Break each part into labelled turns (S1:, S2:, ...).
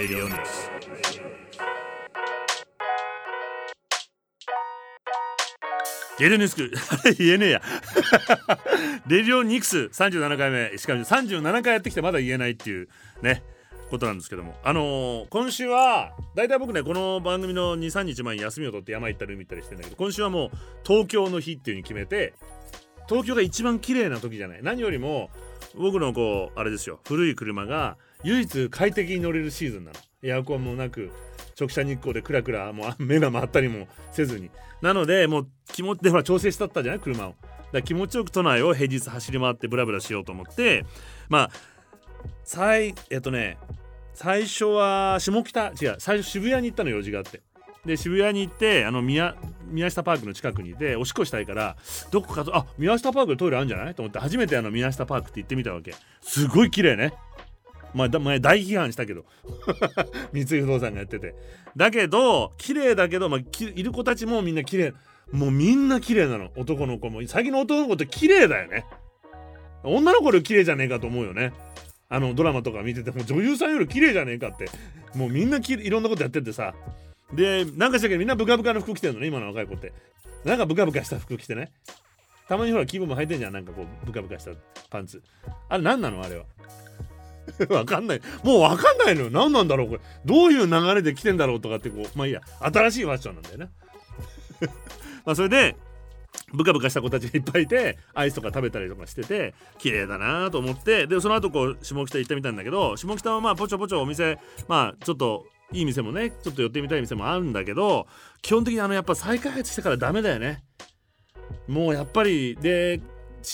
S1: Radio News. レディオニュース 言えねえや。レディオニクス37回目。しかも37回やってきてまだ言えないっていうね。ことなんですけども。あのー、今週は大体僕ねこの番組の23日前に休みを取って山行ったり海行ったりしてんだけど今週はもう東京の日っていう風に決めて東京が一番綺麗な時じゃない。何よりも僕のこうあれですよ。古い車が唯一快適に乗れるシーズンなの。エアコンもなく直射日光でクラクラもう目が回ったりもせずに。なのでもう気持ちでほら調整したったじゃない？車を。だ気持ちよく都内を平日走り回ってブラブラしようと思って。まあ最えっとね最初は下北違う最初渋谷に行ったの用事があって。で渋谷に行ってあの宮宮下パークの近くにいておしっこしたいからどこかとあ宮下パークでトイレあるんじゃない？と思って初めてあの宮下パークって行ってみたわけ。すごい綺麗ね。まあ、前大批判したけど。三井不動産がやってて。だけど綺麗だけど、まあ、いる子たちもみんな綺麗。もうみんな綺麗なの。男の子も。最近の男の子って綺麗だよね。女の子より綺麗じゃねえかと思うよね。あのドラマとか見てても女優さんより綺麗じゃねえかって。もうみんないろんなことやっててさ。でなんかしたけどみんなブカブカの服着てるのね今の若い子って。なんかブカブカした服着てね。たまにほら気分も履いてんじゃん。なんかこうブカブカしたパンツ。あれ何なの？あれは。わかんない。もうわかんないのよ。何なんだろうこれ。どういう流れで来てんだろうとかってこうまあいいや。新しいファッションなんだよね。まあそれでブカブカした子たちがいっぱいいてアイスとか食べたりとかしてて綺麗だなと思ってでその後こう下北行ってみたんだけど下北はまあポチョポチョお店まあちょっといい店もねちょっと寄ってみたい店もあるんだけど基本的にあのやっぱ再開発してからダメだよね。もうやっぱりで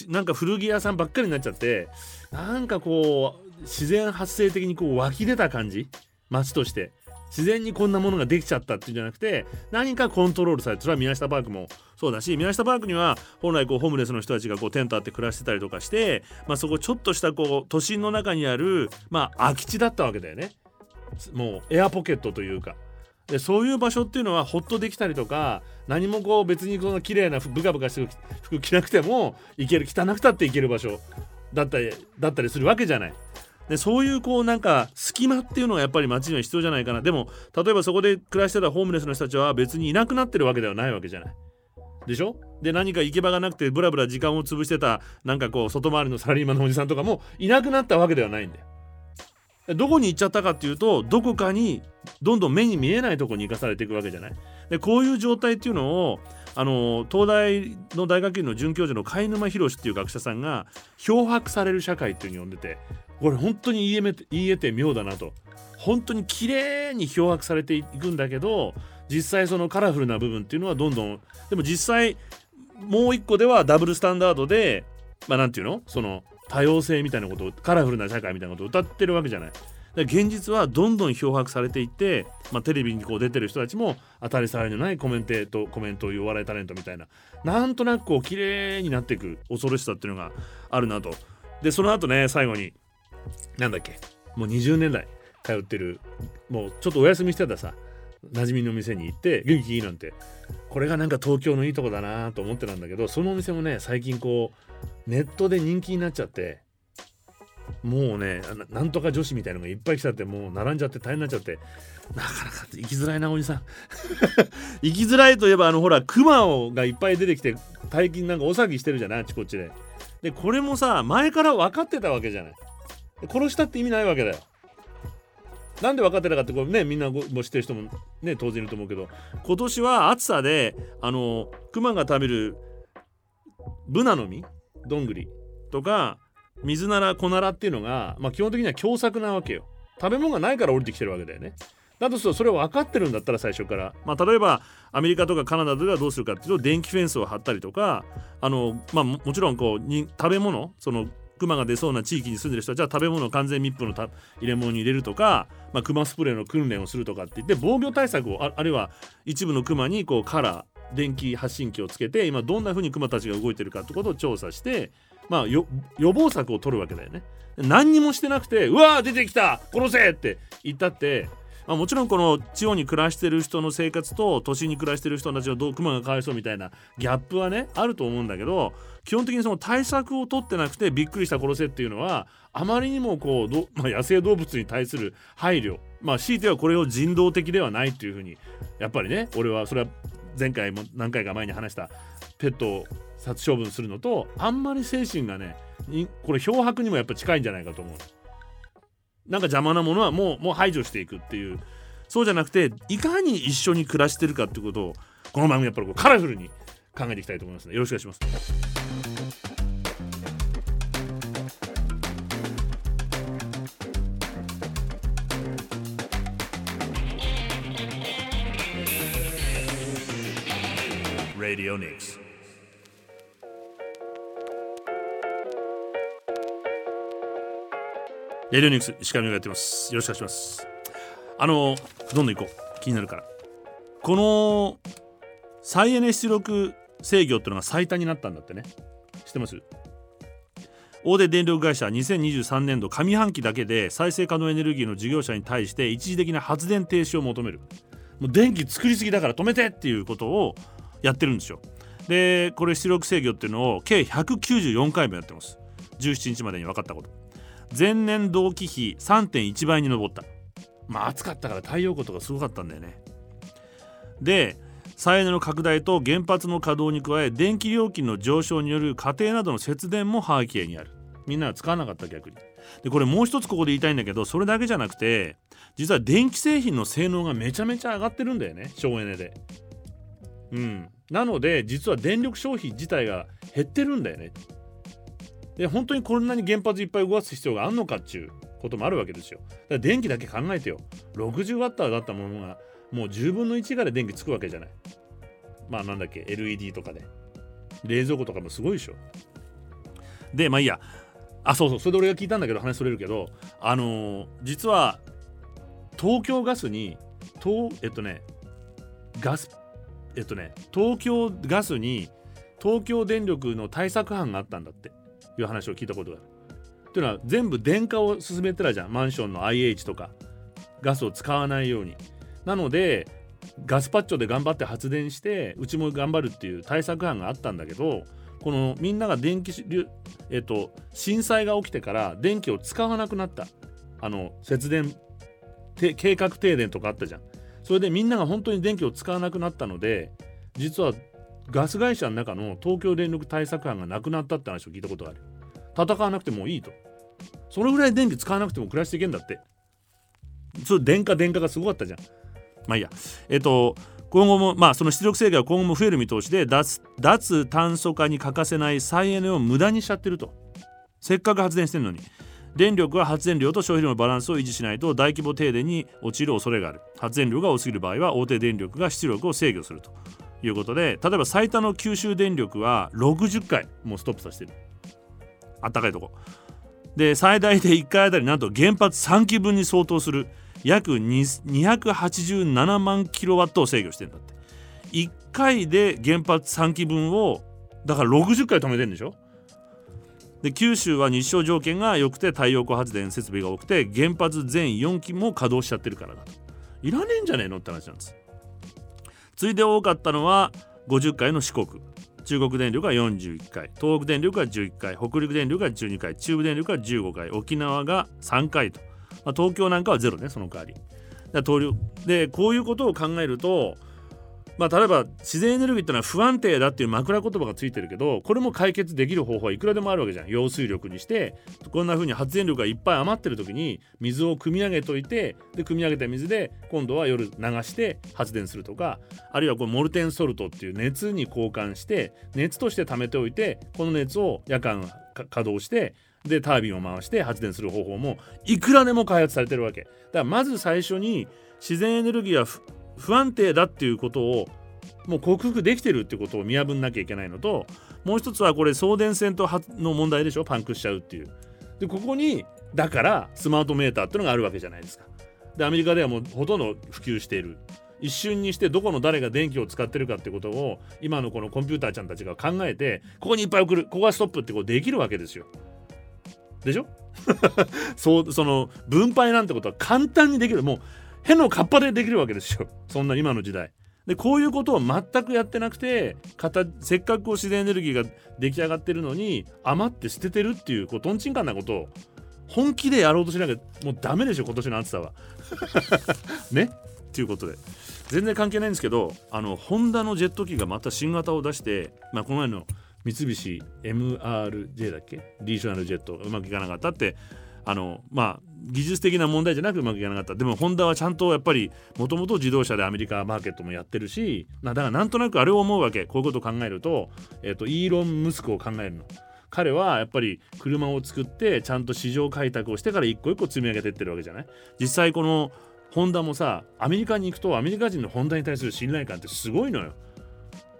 S1: なんか古着屋さんばっかりになっちゃってなんかこう自然発生的にこう湧き出た感じ？街として。自然にこんなものができちゃったっていうんじゃなくて何かコントロールされてそれは宮下パークもそうだし宮下パークには本来こうホームレスの人たちがこうテントあって暮らしてたりとかして、まあ、そこちょっとしたこう都心の中にある、まあ、空き地だったわけだよね。もうエアポケットというか。でそういう場所っていうのはほっとできたりとか何もこう別にこの綺麗なブカブカして服着なくてもいける汚くたっていける場所だったりだったりするわけじゃない。でそういうこうなんか隙間っていうのがやっぱり街には必要じゃないかなでも例えばそこで暮らしてたホームレスの人たちは別にいなくなってるわけではないわけじゃない。でしょ？で何か行き場がなくてブラブラ時間を潰してたなんかこう外回りのサラリーマンのおじさんとかもいなくなったわけではないんだよ。どこに行っちゃったかっていうとどこかにどんどん目に見えないとこに行かされていくわけじゃないでこういう状態っていうのをあの東大の大学院の准教授の貝沼博っていう学者さんが漂白される社会っていうのを呼んでてこれ本当に言え言えて妙だなと。本当に綺麗に漂白されていくんだけど実際そのカラフルな部分っていうのはどんどんでも実際もう一個ではダブルスタンダードでまあなんていうの？その多様性みたいなことカラフルな社会みたいなことを歌ってるわけじゃない。現実はどんどん漂白されていって、まあ、テレビにこう出てる人たちも当たり障りのないコメンテートコメントを言うお笑いタレントみたいな。なんとなくこう綺麗になっていく恐ろしさっていうのがあるなと。でその後ね最後になんだっけ？もう20年来通ってる。もうちょっとお休みしてたさ。馴染みの店に行って元気いいなんて。これがなんか東京のいいとこだなと思ってたんだけどそのお店もね最近こうネットで人気になっちゃってもうねなんとか女子みたいのがいっぱい来ちゃってもう並んじゃって大変になっちゃってなかなか行きづらいなおじさん。行きづらいといえばあのほらクマがいっぱい出てきて大金なんかお騒ぎしてるじゃないあちこちで。でこれもさ前から分かってたわけじゃない。殺したって意味ないわけだよ。なんで分かってたかってこれねみんなご知ってる人もね当然いると思うけど。今年は暑さであのクマが食べるブナの実？どんぐり？とか水なら小ならっていうのが、まあ、基本的には凶作なわけよ。食べ物がないから降りてきてるわけだよね。だとするとそれを分かってるんだったら最初から、まあ、例えばアメリカとかカナダではどうするかっていうと電気フェンスを張ったりとかあの、まあ、もちろんこうに食べ物？そのクマが出そうな地域に住んでる人はじゃあ食べ物を完全密封の入れ物に入れるとか、まあ、クマスプレーの訓練をするとかって言って防御対策をあるいは一部のクマにこうカラー電気発信機をつけて今どんな風にクマたちが動いてるかってことを調査してまあ予防策を取るわけだよね。何にもしてなくて「うわー出てきた殺せ!」って言ったってまあ、もちろんこの地方に暮らしてる人の生活と都心に暮らしてる人たちのどう熊がかわいそうみたいなギャップはねあると思うんだけど基本的にその対策を取ってなくてびっくりした殺せっていうのはあまりにもこうまあ、野生動物に対する配慮、まあ強いてはこれを人道的ではないというふうにやっぱりね俺はそれは前回も何回か前に話したペットを殺処分するのとあんまり精神がねこれ漂白にもやっぱ近いんじゃないかと思う。なんか邪魔なものはもうもう排除していくっていうそうじゃなくていかに一緒に暮らしてるかってことをこの番組やっぱりこうカラフルに考えていきたいと思いますのでよろしくお願いします。Radio Nix. レディオニクス石上がやってます。よろしくお願いします。あの、どんどん行こう。気になるから。この再エネ出力制御っていうのが最多になったんだってね。知ってます？大手電力会社2023年度上半期だけで再生可能エネルギーの事業者に対して一時的な発電停止を求めるもう電気作りすぎだから止めてっていうことをやってるんですよでこれ出力制御っていうのを計194回もやってます17日までに分かったこと前年同期比3.1倍に上った。まあ暑かったから太陽光とかすごかったんだよね。で再エネの拡大と原発の稼働に加え電気料金の上昇による家庭などの節電も背景にある。みんなは使わなかった逆に。でこれもう一つここで言いたいんだけどそれだけじゃなくて実は電気製品の性能がめちゃめちゃ上がってるんだよね。省エネで。うん。なので実は電力消費自体が減ってるんだよね。で本当にこんなに原発いっぱい動かす必要があるのかっていうこともあるわけですよ。だから電気だけ考えてよ。60ワッターだったものがもう10分の1ぐらい電気つくわけじゃないまあなんだっけ LED とかで。冷蔵庫とかもすごいでしょ。でまあいいや。あそうそう。それで俺が聞いたんだけど話それるけどあのー、実は東京ガスにとえっとねガスえっとね東京ガスに東京電力の対策班があったんだって。いう話を聞いたことがある。というのは全部電化を進めてたじゃん。マンションの IH とか。ガスを使わないように。なのでガスパッチョで頑張って発電してうちも頑張るっていう対策案があったんだけどこのみんなが電気、えっと、震災が起きてから電気を使わなくなった。あの節電計画停電とかあったじゃん。それでみんなが本当に電気を使わなくなったので実はガス会社の中の東京電力対策班がなくなったって話を聞いたことがある。戦わなくてもいいと。そのぐらい電気使わなくても暮らしていけんだって。それ電化電化がすごかったじゃん。まあいいや。えっと今後もまあその出力制御は今後も増える見通しで脱脱炭素化に欠かせない再エネを無駄にしちゃってると。せっかく発電してるのに。電力は発電量と消費量のバランスを維持しないと大規模停電に陥る恐れがある。発電量が多すぎる場合は大手電力が出力を制御するということで例えば最多の九州電力は60回もうストップさせてる。あったかいとこ。で最大で1回あたりなんと原発3基分に相当する約287万キロワットを制御してんだって。1回で原発3基分をだから60回止めてるんでしょ？で九州は日照条件が良くて太陽光発電設備が多くて原発全4基も稼働しちゃってるからだと。いらねえんじゃねえのって話なんです。次いで多かったのは50回の四国。中国電力が41回東北電力が11回北陸電力が12回中部電力が15回沖縄が3回と、まあ、東京なんかはゼロねその代わり。でこういうことを考えるとまあ、例えば自然エネルギーってのは不安定だっていう枕言葉がついてるけどこれも解決できる方法はいくらでもあるわけじゃん。揚水力にしてこんな風に発電力がいっぱい余ってる時に水を汲み上げといてで汲み上げた水で今度は夜流して発電するとかあるいはこうモルテンソルトっていう熱に交換して熱として貯めておいてこの熱を夜間稼働してでタービンを回して発電する方法もいくらでも開発されてるわけ。だからまず最初に自然エネルギーは不安定だっていうことをもう克服できてるってことを見破んなきゃいけないのともう一つはこれ送電線との問題でしょ？パンクしちゃうっていう。でここにだからスマートメーターっていうのがあるわけじゃないですか。でアメリカではもうほとんど普及している。一瞬にしてどこの誰が電気を使ってるかってことを今のこのコンピューターちゃんたちが考えてここにいっぱい送る。ここがストップってこうできるわけですよ。でしょ？そうその分配なんてことは簡単にできる。もう変のカッパでできるわけですよ。そんな今の時代。でこういうことを全くやってなくてせっかく自然エネルギーが出来上がってるのに余って捨ててるっていうこうとんちんかんなことを本気でやろうとしなきゃもうダメでしょ今年の暑さは。ね？っていうことで。全然関係ないんですけどあのホンダのジェット機がまた新型を出して、まあ、この前の三菱 MRJ だっけ？リーショナルジェットうまくいかなかったってあのまあ技術的な問題じゃなくうまくいかなかった。でもホンダはちゃんとやっぱりもともと自動車でアメリカマーケットもやってるしだからなんとなくあれを思うわけ。こういうことを考えると,、えーと、イーロン息子を考えるの。彼はやっぱり車を作ってちゃんと市場開拓をしてから一個一個積み上げてってるわけじゃない？実際このホンダもさアメリカに行くとアメリカ人のホンダに対する信頼感ってすごいのよ。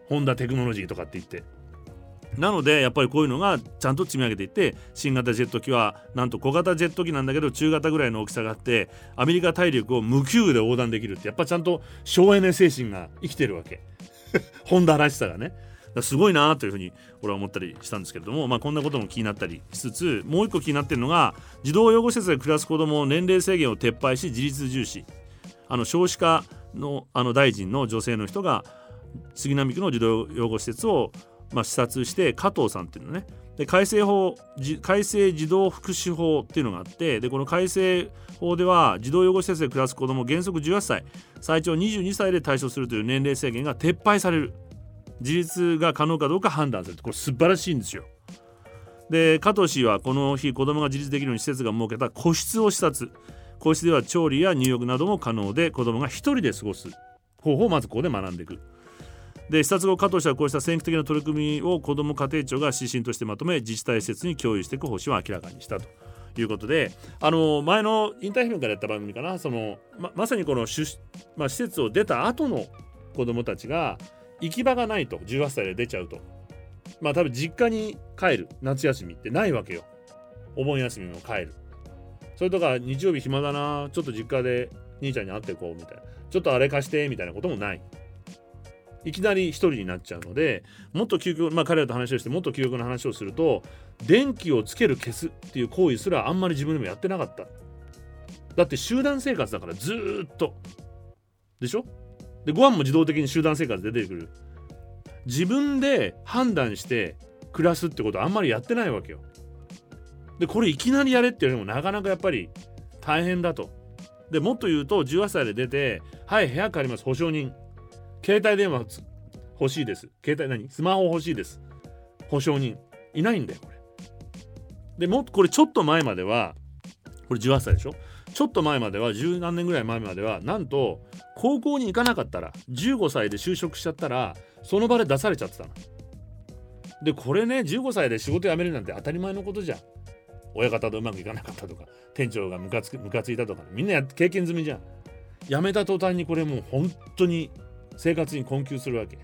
S1: ホンダテクノロジーとかって言って。なのでやっぱりこういうのがちゃんと積み上げていって新型ジェット機はなんと小型ジェット機なんだけど中型ぐらいの大きさがあってアメリカ大陸を無給で横断できるってやっぱちゃんと省エネ精神が生きてるわけ。ホンダらしさがね。すごいなというふうに俺は思ったりしたんですけれども、まあ、こんなことも気になったりしつつもう一個気になってるのが児童養護施設で暮らす子ども年齢制限を撤廃し自立重視。あの少子化のあの大臣の女性の人が杉並区の児童養護施設をまあ、視察して加藤さんっていうのねで改正法改正児童福祉法っていうのがあってでこの改正法では児童養護施設で暮らす子ども原則18歳最長22歳で対象するという年齢制限が撤廃される自立が可能かどうか判断するこれ素晴らしいんですよ。で加藤氏はこの日子どもが自立できるように施設が設けた個室を視察個室では調理や入浴なども可能で子どもが1人で過ごす方法をまずここで学んでいく。で視察後加藤氏はこうした先駆的な取り組みを子ども家庭庁が指針としてまとめ自治体施設に共有していく方針を明らかにしたと。いうことであの前のインターフィムからやった番組かなそのままさにこのまあ、施設を出た後の子どもたちが行き場がないと18歳で出ちゃうと。まあ多分実家に帰る夏休みってないわけよ。お盆休みも帰る。それとか日曜日暇だなちょっと実家で兄ちゃんに会っていこうみたいな。ちょっとあれ貸してみたいなこともない。いきなり1人になっちゃうのでもっと究極まあ彼らと話をしてもっと究極の話をすると電気をつける消すっていう行為すらあんまり自分でもやってなかった。だって集団生活だからずっと。でしょ？でご飯も自動的に集団生活で出てくる。自分で判断して暮らすってことはあんまりやってないわけよ。でこれいきなりやれっていうのもなかなかやっぱり大変だと。でもっと言うと18歳で出てはい部屋借ります保証人。携帯電話欲しいです。携帯何？スマホ欲しいです。保証人。いないんだよ、これ。でもっと、これちょっと前までは、これ18歳でしょ？ちょっと前までは、十何年ぐらい前までは、なんと、高校に行かなかったら、15歳で就職しちゃったら、その場で出されちゃってたの。で、これね、15歳で仕事辞めるなんて当たり前のことじゃん。親方とうまくいかなかったとか、店長がムカつムカついたとか、みんな経験済みじゃん。辞めた途端にこれもう本当に生活に困窮するわけ。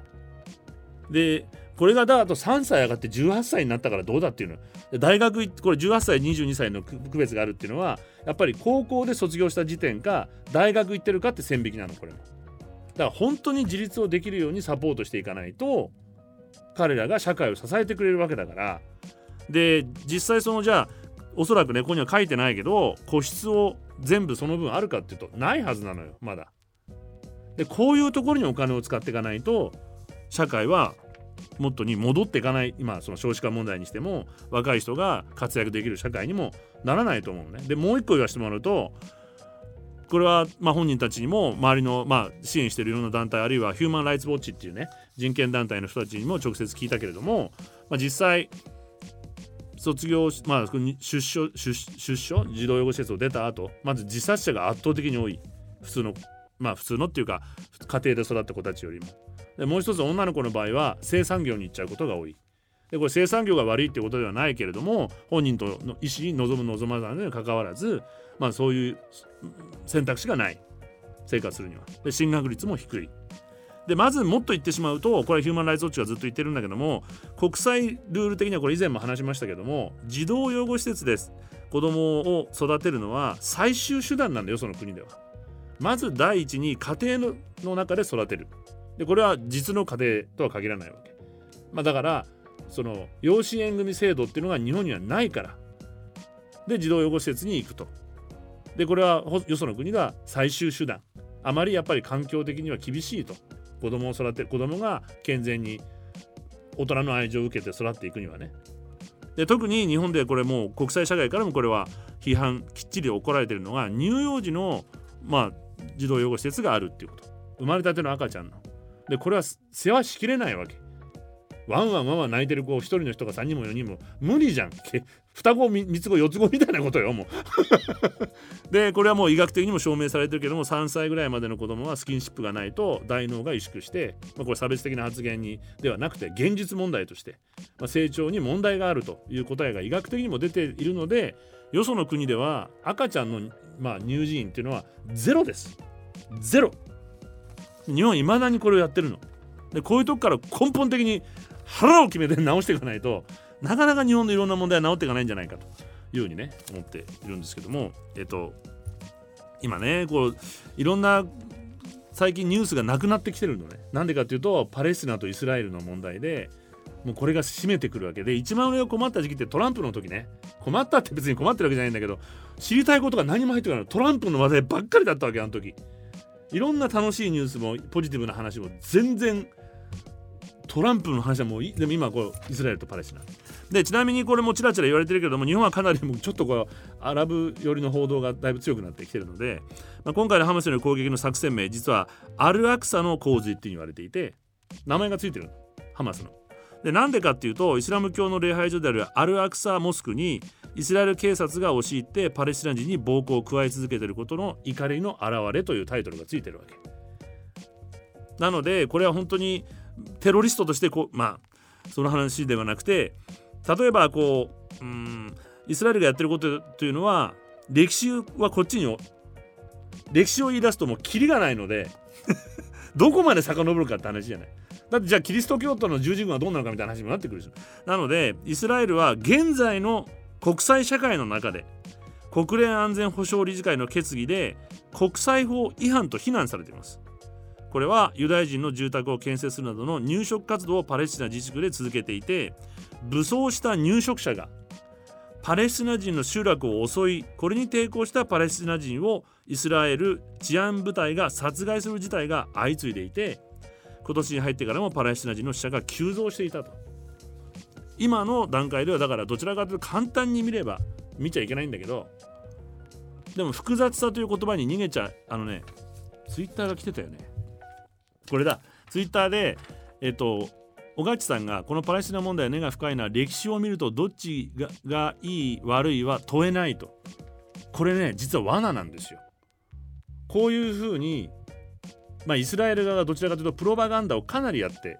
S1: でこれがだと3歳上がって18歳になったからどうだっていうの。大学これ18歳22歳の区別があるっていうのはやっぱり高校で卒業した時点か大学行ってるかって線引きなのこれも。だから本当に自立をできるようにサポートしていかないと彼らが社会を支えてくれるわけだから。で実際そのじゃあおそらくねここには書いてないけど個室を全部その分あるかっていうとないはずなのよまだ。でこういうところにお金を使っていかないと社会はもっとに戻っていかない今その少子化問題にしても若い人が活躍できる社会にもならないと思うね。でもう一個言わせてもらうとこれはま本人たちにも周りのま支援しているいろんな団体あるいはヒューマン・ライツ・ウォッチっていうね人権団体の人たちにも直接聞いたけれども、まあ、実際卒業、まあ、出所出所児童養護施設を出た後まず自殺者が圧倒的に多い普通のまあ普通のっていうか家庭で育った子たちよりも。でもう一つ女の子の場合は生産業に行っちゃうことが多い。でこれ生産業が悪いってことではないけれども本人との意思に望む望まないにかかわらずまあそういう選択肢がない。生活するには。で進学率も低い。でまずもっと言ってしまうとこれはヒューマン・ライツ・ウォッチがずっと言ってるんだけども国際ルール的にはこれ以前も話しましたけども児童養護施設です。子供を育てるのは最終手段なんだよその国では。まず第一に家庭の中で育てる。でこれは実の家庭とは限らないわけ、まあ、だからその養子縁組制度っていうのが日本にはないから。で児童養護施設に行くと。でこれはよその国では最終手段。あまりやっぱり環境的には厳しいと。子供を育てる。子供が健全に大人の愛情を受けて育っていくにはね。で特に日本でこれもう国際社会からもこれは批判きっちり怒られてるのが乳幼児のまあ児童養護施設があるっていうこと。生まれたての赤ちゃんの。でこれは世話しきれないわけ。ワンワンワンワン泣いてる子を1人の人が3人も4人も無理じゃん。双子三つ子四つ子みたいなことよもう。でこれはもう医学的にも証明されてるけども3歳ぐらいまでの子供はスキンシップがないと大脳が萎縮して、まあ、これ差別的な発言にではなくて現実問題として、まあ、成長に問題があるという答えが医学的にも出ているのでよその国では赤ちゃんの、まあ、乳児院っていうのはゼロです。ゼロ。日本いまだにこれをやってるの。でこういうとこから根本的に腹を決めて直していかないとなかなか日本のいろんな問題は治っていかないんじゃないかというふうにね思っているんですけどもえっと今ねこういろんな最近ニュースがなくなってきてるのね。なんでかっていうとパレスチナとイスラエルの問題でもうこれが占めてくるわけで一番上を困った時期ってトランプの時ね。困ったって別に困ってるわけじゃないんだけど知りたいことが何も入ってこない。トランプの話題ばっかりだったわけあの時。いろんな楽しいニュースもポジティブな話も全然トランプの話はもうでも今こうイスラエルとパレスチナ。でちなみにこれもちらちら言われてるけども日本はかなりもうちょっとこうアラブ寄りの報道がだいぶ強くなってきてるので、まあ、今回のハマスの攻撃の作戦名実はアルアクサの洪水って言われていて名前がついてるハマスの。でなんでかっていうとイスラム教の礼拝所であるアルアクサモスクにイスラエル警察が押し入ってパレスチナ人に暴行を加え続けていることの怒りの表れというタイトルがついてるわけ。なのでこれは本当にテロリストとしてこうまあその話ではなくて例えばこううんイスラエルがやってることというのは歴史はこっちに歴史を言い出すともうキリがないのでどこまで遡るかって話じゃない。だってじゃあキリスト教徒の十字軍はどうなのかみたいな話にもなってくるでしょ。なのでイスラエルは現在の国際社会の中で国連安全保障理事会の決議で国際法違反と非難されています。これはユダヤ人の住宅を建設するなどの入植活動をパレスチナ自治区で続けていて武装した入植者がパレスチナ人の集落を襲いこれに抵抗したパレスチナ人をイスラエル治安部隊が殺害する事態が相次いでいて今年に入ってからもパレスチナ人の死者が急増していたと。今の段階ではだからどちらかというと簡単に見れば見ちゃいけないんだけどでも複雑さという言葉に逃げちゃあのねツイッターが来てたよね。これだ。ツイッターでえっと小勝さんがこのパレスチナ問題は根が深いのは歴史を見るとどっちががいい悪いは問えないと。これね実は罠なんですよ。こういうふうにまあイスラエル側がどちらかというとプロパガンダをかなりやって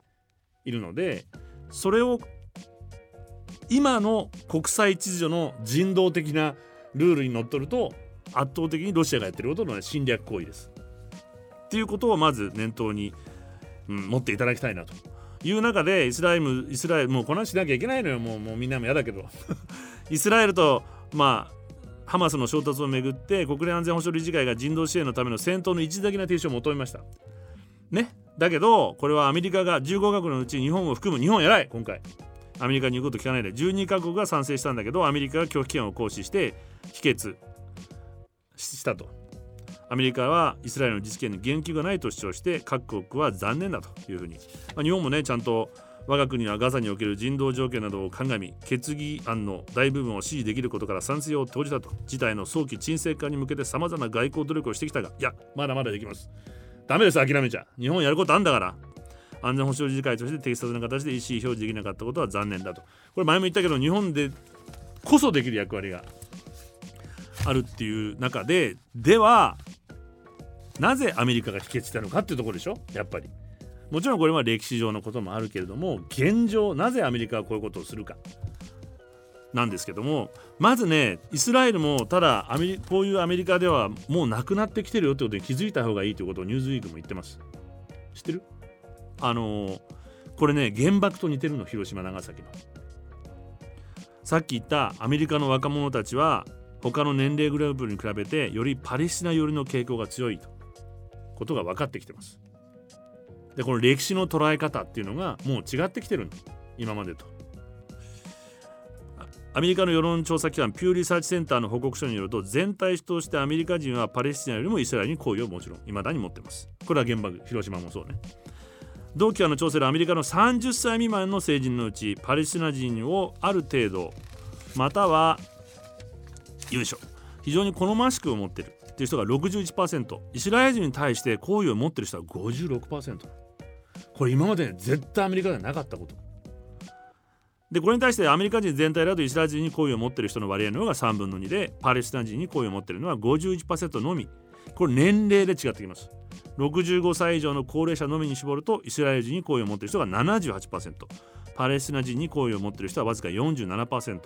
S1: いるのでそれを今の国際秩序の人道的なルールにのっとると圧倒的にロシアがやってることの、侵略行為です。っていうことをまず念頭に、うん、持っていただきたいなと。いう中でイスラエルイスラエルもうこの話しなきゃいけないのよ。もうもうみんなも嫌だけど。イスラエルとまあハマスの衝突をめぐって国連安全保障理事会が人道支援のための戦闘の一時的な停止を求めました。ね。だけどこれはアメリカが15カ国のうち日本を含む日本偉い。今回。アメリカに言うこと聞かないで。12カ国が賛成したんだけどアメリカが拒否権を行使して否決したと。アメリカはイスラエルの実権に言及がないと主張して各国は残念だというふうに、まあ、日本もねちゃんと我が国はガザにおける人道条件などを鑑み決議案の大部分を支持できることから賛成を投じたと事態の早期沈静化に向けてさまざまな外交努力をしてきたがいやまだまだできます。ダメです諦めちゃ。日本やることあんだから。安全保障理事会として適切な形で意思表示できなかったことは残念だと。これ前も言ったけど日本でこそできる役割があるっていう中でではなぜアメリカが否決したのかっていうところでしょ？やっぱり。もちろんこれは歴史上のこともあるけれども現状なぜアメリカはこういうことをするか。なんですけどもまずねイスラエルもただアメリこういうアメリカではもうなくなってきてるよってことに気づいた方がいいということをニューズウィークも言ってます。知ってる？あの、これね原爆と似てるの広島長崎の。さっき言ったアメリカの若者たちは他の年齢グループに比べてよりパレスチナ寄りの傾向が強いと。ことが分かってきてます。でこの歴史の捉え方っていうのがもう違ってきてるの。今までと。アメリカの世論調査機関ピューリサーチセンターの報告書によると全体主としてアメリカ人はパレスチナよりもイスラエルに好意をもちろん。未だに持ってます。これは原爆広島もそうね。同期間の調整でアメリカの30歳未満の成人のうちパレスチナ人をある程度またはよいしょ。非常に好ましく思ってる。っていう人が61%イスラエル人に対して好意を持ってる人は56%これ今まで、絶対アメリカではなかったこと。でこれに対してアメリカ人全体だとイスラエル人に好意を持っている人の割合の方が3分の2でパレスチナ人に好意を持っているのは51%のみ。これ年齢で違ってきます。65歳以上の高齢者のみに絞るとイスラエル人に好意を持っている人が78%パレスチナ人に好意を持っている人はわずか47%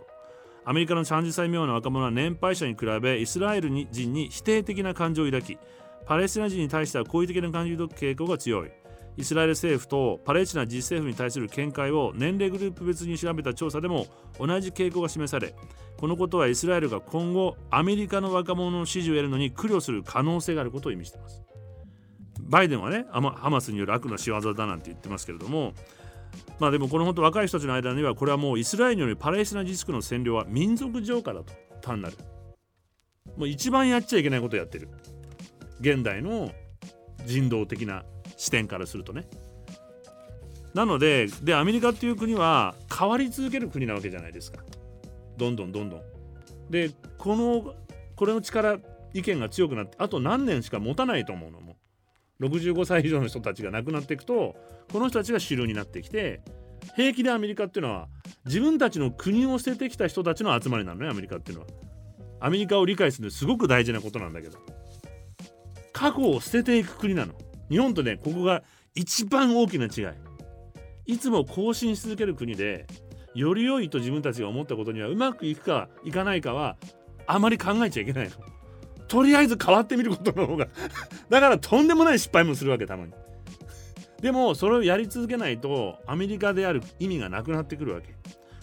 S1: アメリカの30歳未満の若者は年配者に比べイスラエル人に否定的な感情を抱きパレスチナ人に対しては好意的な感情を抱く傾向が強い。イスラエル政府とパレスチナ自治政府に対する見解を年齢グループ別に調べた調査でも同じ傾向が示されこのことはイスラエルが今後アメリカの若者の支持を得るのに苦慮する可能性があることを意味しています。バイデンはねハマスによる悪の仕業だなんて言ってますけれどもまあでもこの本当若い人たちの間にはこれはもうイスラエルによるパレスチナ自治区の占領は民族浄化だと単なる。もう一番やっちゃいけないことをやってる。現代の人道的な視点からするとね。なのででアメリカっていう国は変わり続ける国なわけじゃないですか。どんどんどんどん。でこのこれの力意見が強くなってあと何年しか持たないと思うのも。65歳以上の人たちが亡くなっていくとこの人たちが主流になってきて平気でアメリカっていうのは自分たちの国を捨ててきた人たちの集まりなのねアメリカっていうのは。アメリカを理解するのすごく大事なことなんだけど。過去を捨てていく国なの。日本とねここが一番大きな違い。いつも更新し続ける国でより良いと自分たちが思ったことにはうまくいくかいかないかはあまり考えちゃいけないの。とりあえず変わってみることの方が だからとんでもない失敗もするわけたまにでもそれをやり続けないとアメリカである意味がなくなってくるわけ。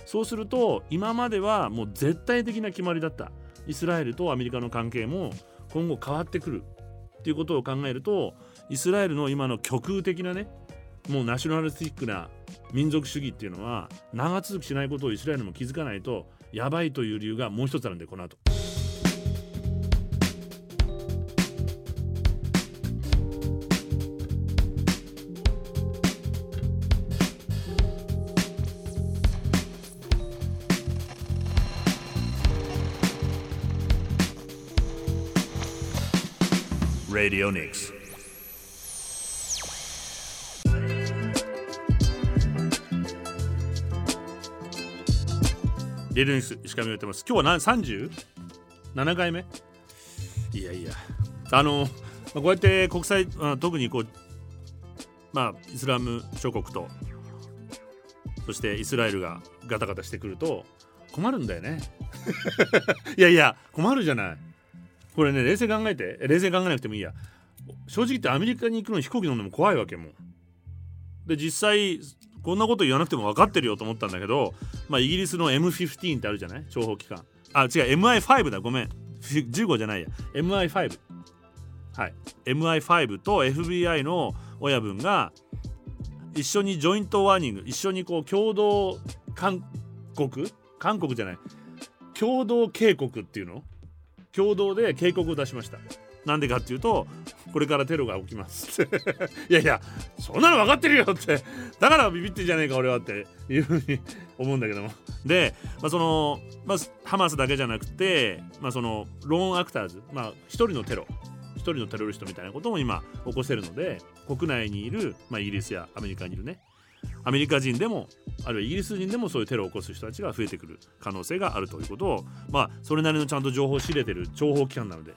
S1: そうすると今まではもう絶対的な決まりだった。イスラエルとアメリカの関係も今後変わってくる。っていうことを考えるとイスラエルの今の極右的なねもうナショナリスティックな民族主義っていうのは長続きしないことをイスラエルも気づかないとやばいという理由がもう一つあるんでこの後。Radio Nix. レルニス石上言ってます。今日は何37回目いやいや。あの、こうやって国際、特にこう、まあ、イスラム諸国と、そしてイスラエルがガタガタしてくると困るんだよね。いやいや、困るじゃない。これね、冷静考えて、冷静考えなくてもいいや。正直言ってアメリカに行くのに飛行機乗るのも怖いわけもで実際こんなこと言わなくても分かってるよと思ったんだけど、まあ、イギリスの M15 ってあるじゃない？諜報機関。あ違う MI5 だ。ごめん。15じゃないや。MI5 はい。MI5 と FBI の親分が一緒にジョイントワーニング一緒にこう共同韓国韓国じゃない。共同警告っていうの？共同で警告を出しました。なんでかっていうとこれからテロが起きます。いやいやそんなの分かってるよって。だからビビってんじゃねえか俺はっていうふうに思うんだけども。で、まあ、その、まあ、ハマスだけじゃなくて、まあ、そのローンアクターズ、まあ、一人のテロ一人のテロリストみたいなことも今起こせるので国内にいる、まあ、イギリスやアメリカにいるね。アメリカ人でもあるいはイギリス人でもそういうテロを起こす人たちが増えてくる可能性があるということをまあそれなりのちゃんと情報を知れてる情報機関なので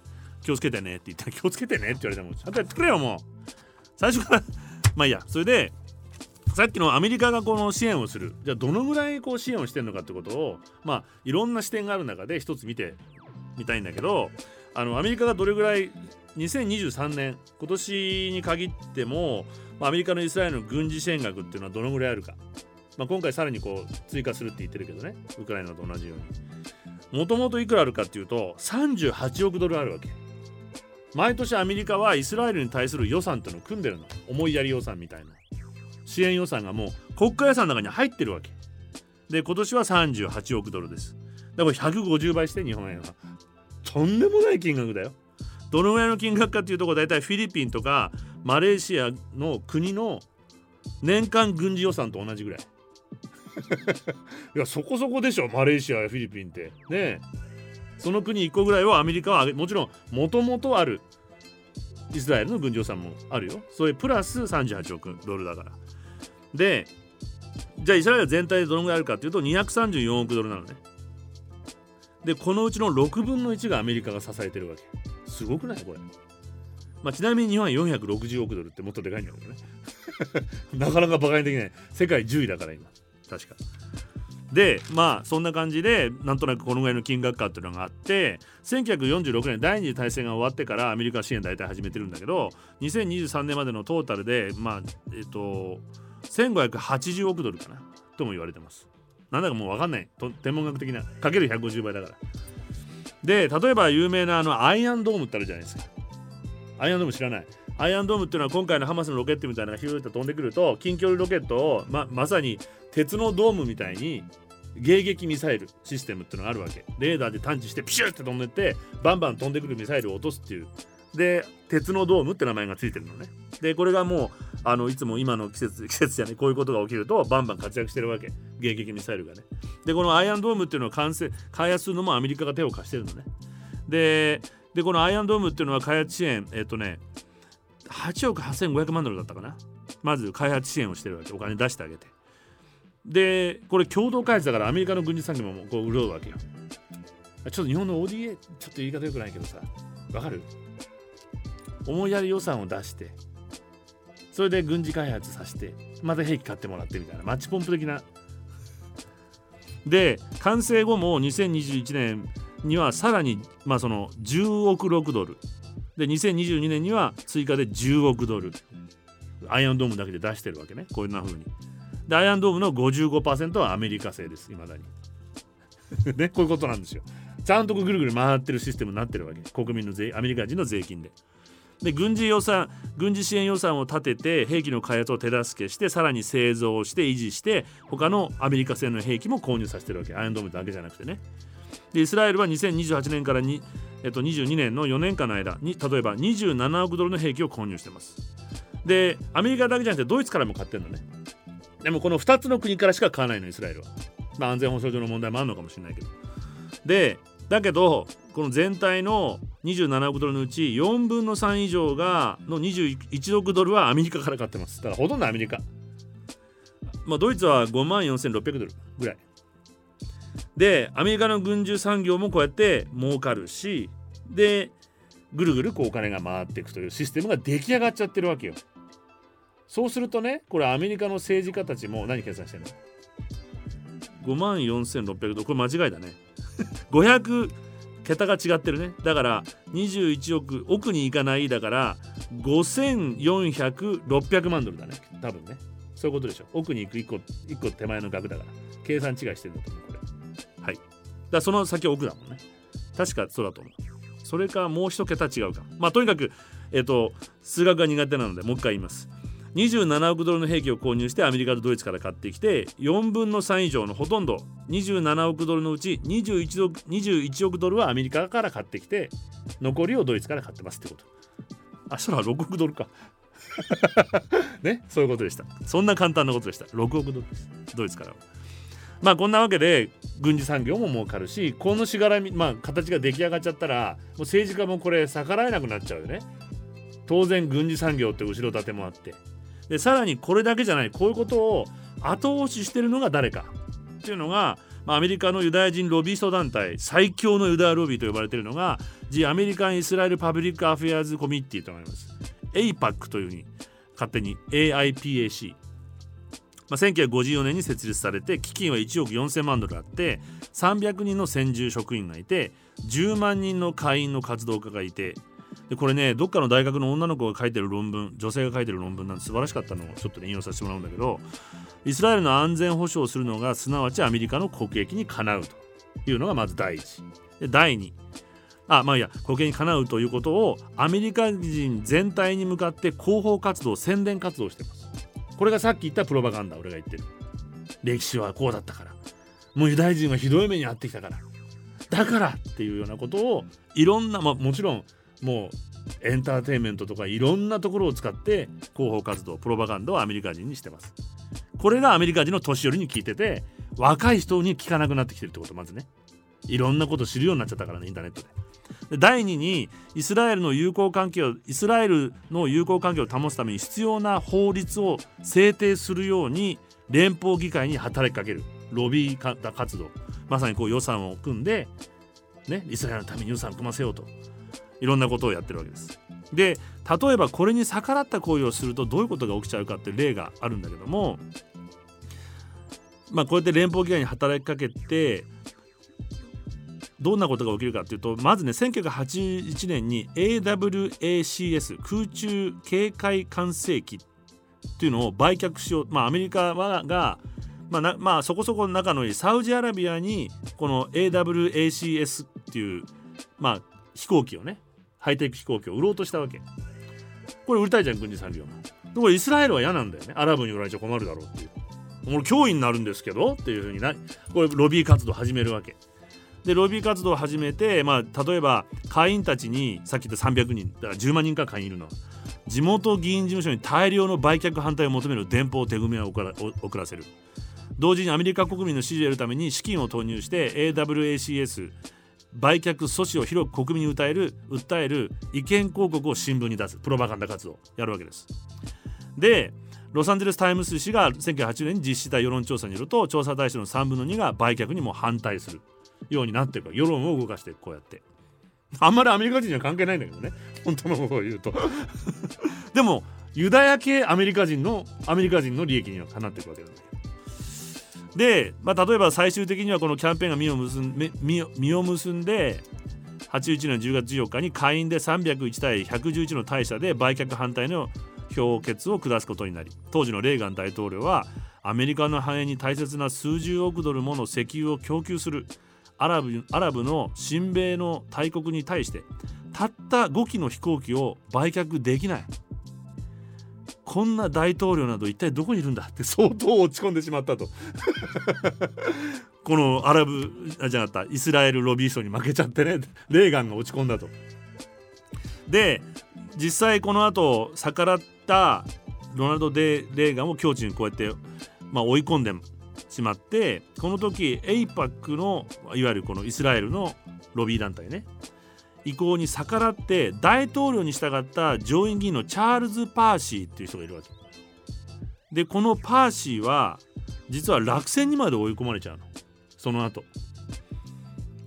S1: 気をつけてねって言ったら気をつけてねって言われてもちゃんとやってくれよもう最初からまあいいやそれでさっきのアメリカがこの支援をする。じゃあどのぐらいこう支援をしてるのかってことをまあいろんな視点がある中で一つ見てみたいんだけどあのアメリカがどれぐらい2023年今年に限ってもアメリカのイスラエルの軍事支援額っていうのはどのぐらいあるか、まあ、今回さらにこう追加するって言ってるけどねウクライナと同じように。もともといくらあるかっていうと38億ドルあるわけ。毎年アメリカはイスラエルに対する予算っていうのを組んでるの。思いやり予算みたいな。支援予算がもう国家予算の中に入ってるわけ。で今年は38億ドルです。だから150倍して日本円は。とんでもない金額だよ。どのぐらいの金額かっていうところ大体フィリピンとかマレーシアの国の年間軍事予算と同じぐらい。いやそこそこでしょマレーシアやフィリピンって。ねその国1個ぐらいをアメリカはもちろんもともとある。イスラエルの軍事予算もあるよ。それプラス38億ドルだから。でじゃあイスラエル全体でどのぐらいあるかっていうと234億ドルなのね。でこのうちの6分の1がアメリカが支えてるわけ。すごくない？これ、まあ、ちなみに日本は460億ドルってもっとでかいんだけどね。なかなかバカにできない。世界10位だから今。確か。でまあそんな感じでなんとなくこのぐらいの金額かっていうのがあって1946年第二次大戦が終わってからアメリカ支援大体始めてるんだけど2023年までのトータルでまあえっと1580億ドルかなとも言われてます。なんだかもう分かんない。天文学的なかける150倍だから。で例えば有名なあのアイアンドームってあるじゃないですか。アイアンドーム知らない？アイアンドームっていうのは今回のハマスのロケットみたいなのがヒューッと飛んでくると近距離ロケットをままさに鉄のドームみたいに迎撃ミサイルシステムっていうのがあるわけ。レーダーで探知してピシュッて飛んでってバンバン飛んでくるミサイルを落とすっていう。で鉄のドームって名前がついてるのね。でこれがもうあのいつも今の季節 季節じゃねこういうことが起きるとバンバン活躍してるわけ。迎撃ミサイルがね。でこのアイアンドームっていうのを完成開発するのもアメリカが手を貸してるのね。ででこのアイアンドームっていうのは開発支援えっとね8億8500万ドルだったかな。まず開発支援をしてるわけ。お金出してあげて。でこれ共同開発だからアメリカの軍事産業もこう潤うわけよ。ちょっと日本の ODA ちょっと言い方よくないけどさ。わかる？思いやり予算を出して。それで軍事開発させてまた兵器買ってもらってみたいな。マッチポンプ的な。で完成後も2021年にはさらに、まあ、その10億6ドル。で2022年には追加で10億ドル。アイアンドームだけで出してるわけね。こういうな風に。でアイアンドームの55%はアメリカ製ですいまだに。ねこういうことなんですよ。ちゃんとぐるぐる回ってるシステムになってるわけ。国民の税アメリカ人の税金で。で軍事予算軍事支援予算を立てて兵器の開発を手助けしてさらに製造して維持して他のアメリカ製の兵器も購入させてるわけ。アイアンドームだけじゃなくてね。でイスラエルは2028年からに、えっと、22年の4年間の間に例えば27億ドルの兵器を購入してます。でアメリカだけじゃなくてドイツからも買ってるのね。でもこの2つの国からしか買わないのイスラエルは、まあ、安全保障上の問題もあるのかもしれないけど。でだけどこの全体の27億ドルのうち4分の3以上がの21億ドルはアメリカから買ってます。だからほとんどアメリカ。まあドイツは5万4600ドルぐらい。でアメリカの軍需産業もこうやって儲かるしでぐるぐるこうお金が回っていくというシステムが出来上がっちゃってるわけよ。そうするとねこれアメリカの政治家たちも何計算してんの？5万4600ドルこれ間違いだね。500桁が違ってるね。だから21億億にいかないだから5400600万ドルだね。多分ね。そういうことでしょ。奥に行く1個 ,1 個手前の額だから。計算違いしてるんだと思う。こはい。だその先奥だもんね。確かそうだと思う。それかもう一桁違うか。まあとにかくえっ、と数学が苦手なのでもう一回言います。27億ドルの兵器を購入してアメリカとドイツから買ってきて4分の3以上のほとんど27億ドルのうち21億 ,21 億ドルはアメリカから買ってきて残りをドイツから買ってますってこと。あそら6億ドルか。ねそういうことでした。そんな簡単なことでした。6億ドルです。ドイツからは。まあこんなわけで軍事産業も儲かるしこのしがらみまあ形が出来上がっちゃったらもう政治家もこれ逆らえなくなっちゃうよね。当然軍事産業って後ろ盾もあって。でさらにこれだけじゃないこういうことを後押ししてるのが誰か。っていうのが、まあ、アメリカのユダヤ人ロビースト団体最強のユダヤロビーと呼ばれているのが The American Israel Public Affairs Committee となります。APAC というふうに勝手に AIPAC まあ、1954年に設立されて基金は1億4000万ドルあって300人の専従職員がいて10万人の会員の活動家がいてでこれねどっかの大学の女の子が書いてる論文女性が書いてる論文なんで素晴らしかったのをちょっとね引用させてもらうんだけどイスラエルの安全保障をするのがすなわちアメリカの国益にかなうというのがまず第一。で第二。あまあいや国益にかなうということをアメリカ人全体に向かって広報活動宣伝活動してます。これがさっき言ったプロパガンダ俺が言ってる。歴史はこうだったから。もうユダヤ人はひどい目に遭ってきたから。だからっていうようなことをいろんな、ま、もちろんもうエンターテインメントとかいろんなところを使って広報活動プロパガンダをアメリカ人にしてます。これがアメリカ人の年寄りに聞いてて若い人に聞かなくなってきてるってことまずね。いろんなこと知るようになっちゃったからねインターネットで。第2にイスラエルの友好関係をイスラエルの友好関係を保つために必要な法律を制定するように連邦議会に働きかける。ロビー活動。まさにこう予算を組んで、ね、イスラエルのために予算を組ませようと。いろんなことをやってるわけです。で例えばこれに逆らった行為をするとどういうことが起きちゃうかっていう例があるんだけどもまあこうやって連邦議会に働きかけてどんなことが起きるかというとまずね1981年に AWACS 空中警戒管制機っていうのを売却しよう。まあアメリカはがまあ、まあそこそこの仲のいいサウジアラビアにこの AWACS っていうまあ飛行機をねハイテク飛行機を売ろうとしたわけ。これ売りたいじゃん軍事産業のこれイスラエルは嫌なんだよね。アラブに売られちゃ困るだろうっていう。これ脅威になるんですけどっていうふうになこれロビー活動始めるわけ。でロビー活動を始めて、まあ、例えば会員たちにさっき言った300人だから10万人か会員いるの。地元議員事務所に大量の売却反対を求める電報手組みを送らせる。同時にアメリカ国民の支持を得るために資金を投入して AWACS 売却阻止を広く国民に訴える訴える意見広告を新聞に出すプロパガンダ活動をやるわけです。でロサンゼルス・タイムズ紙が1908年に実施した世論調査によると調査対象の3分の2が売却にも反対する。ようになってるか世論を動かしてこうやって。あんまりアメリカ人には関係ないんだけどね。本当のことを言うと。でもユダヤ系アメリカ人のアメリカ人の利益にはかなっていくわけだで、まあ、例えば最終的にはこのキャンペーンが実を結ん実を結んで81年10月14日に下院で301対111の大差で売却反対の評決を下すことになり当時のレーガン大統領はアメリカの繁栄に大切な数十億ドルもの石油を供給する。アラブアラブの親米の大国に対してたった5機の飛行機を売却できない。こんな大統領など一体どこにいるんだ？って相当落ち込んでしまったと。このアラブじゃなかった。イスラエルロビー賞に負けちゃってね。レーガンが落ち込んだと。で実際この後逆らったロナルド・デ・レーガンを境地にこうやって、まあ、追い込んでしまってこの時 APAC のいわゆるこのイスラエルのロビー団体ね意向に逆らって大統領に従った上院議員のチャールズ・パーシーっていう人がいるわけ。でこのパーシーは実は落選にまで追い込まれちゃうの。その後。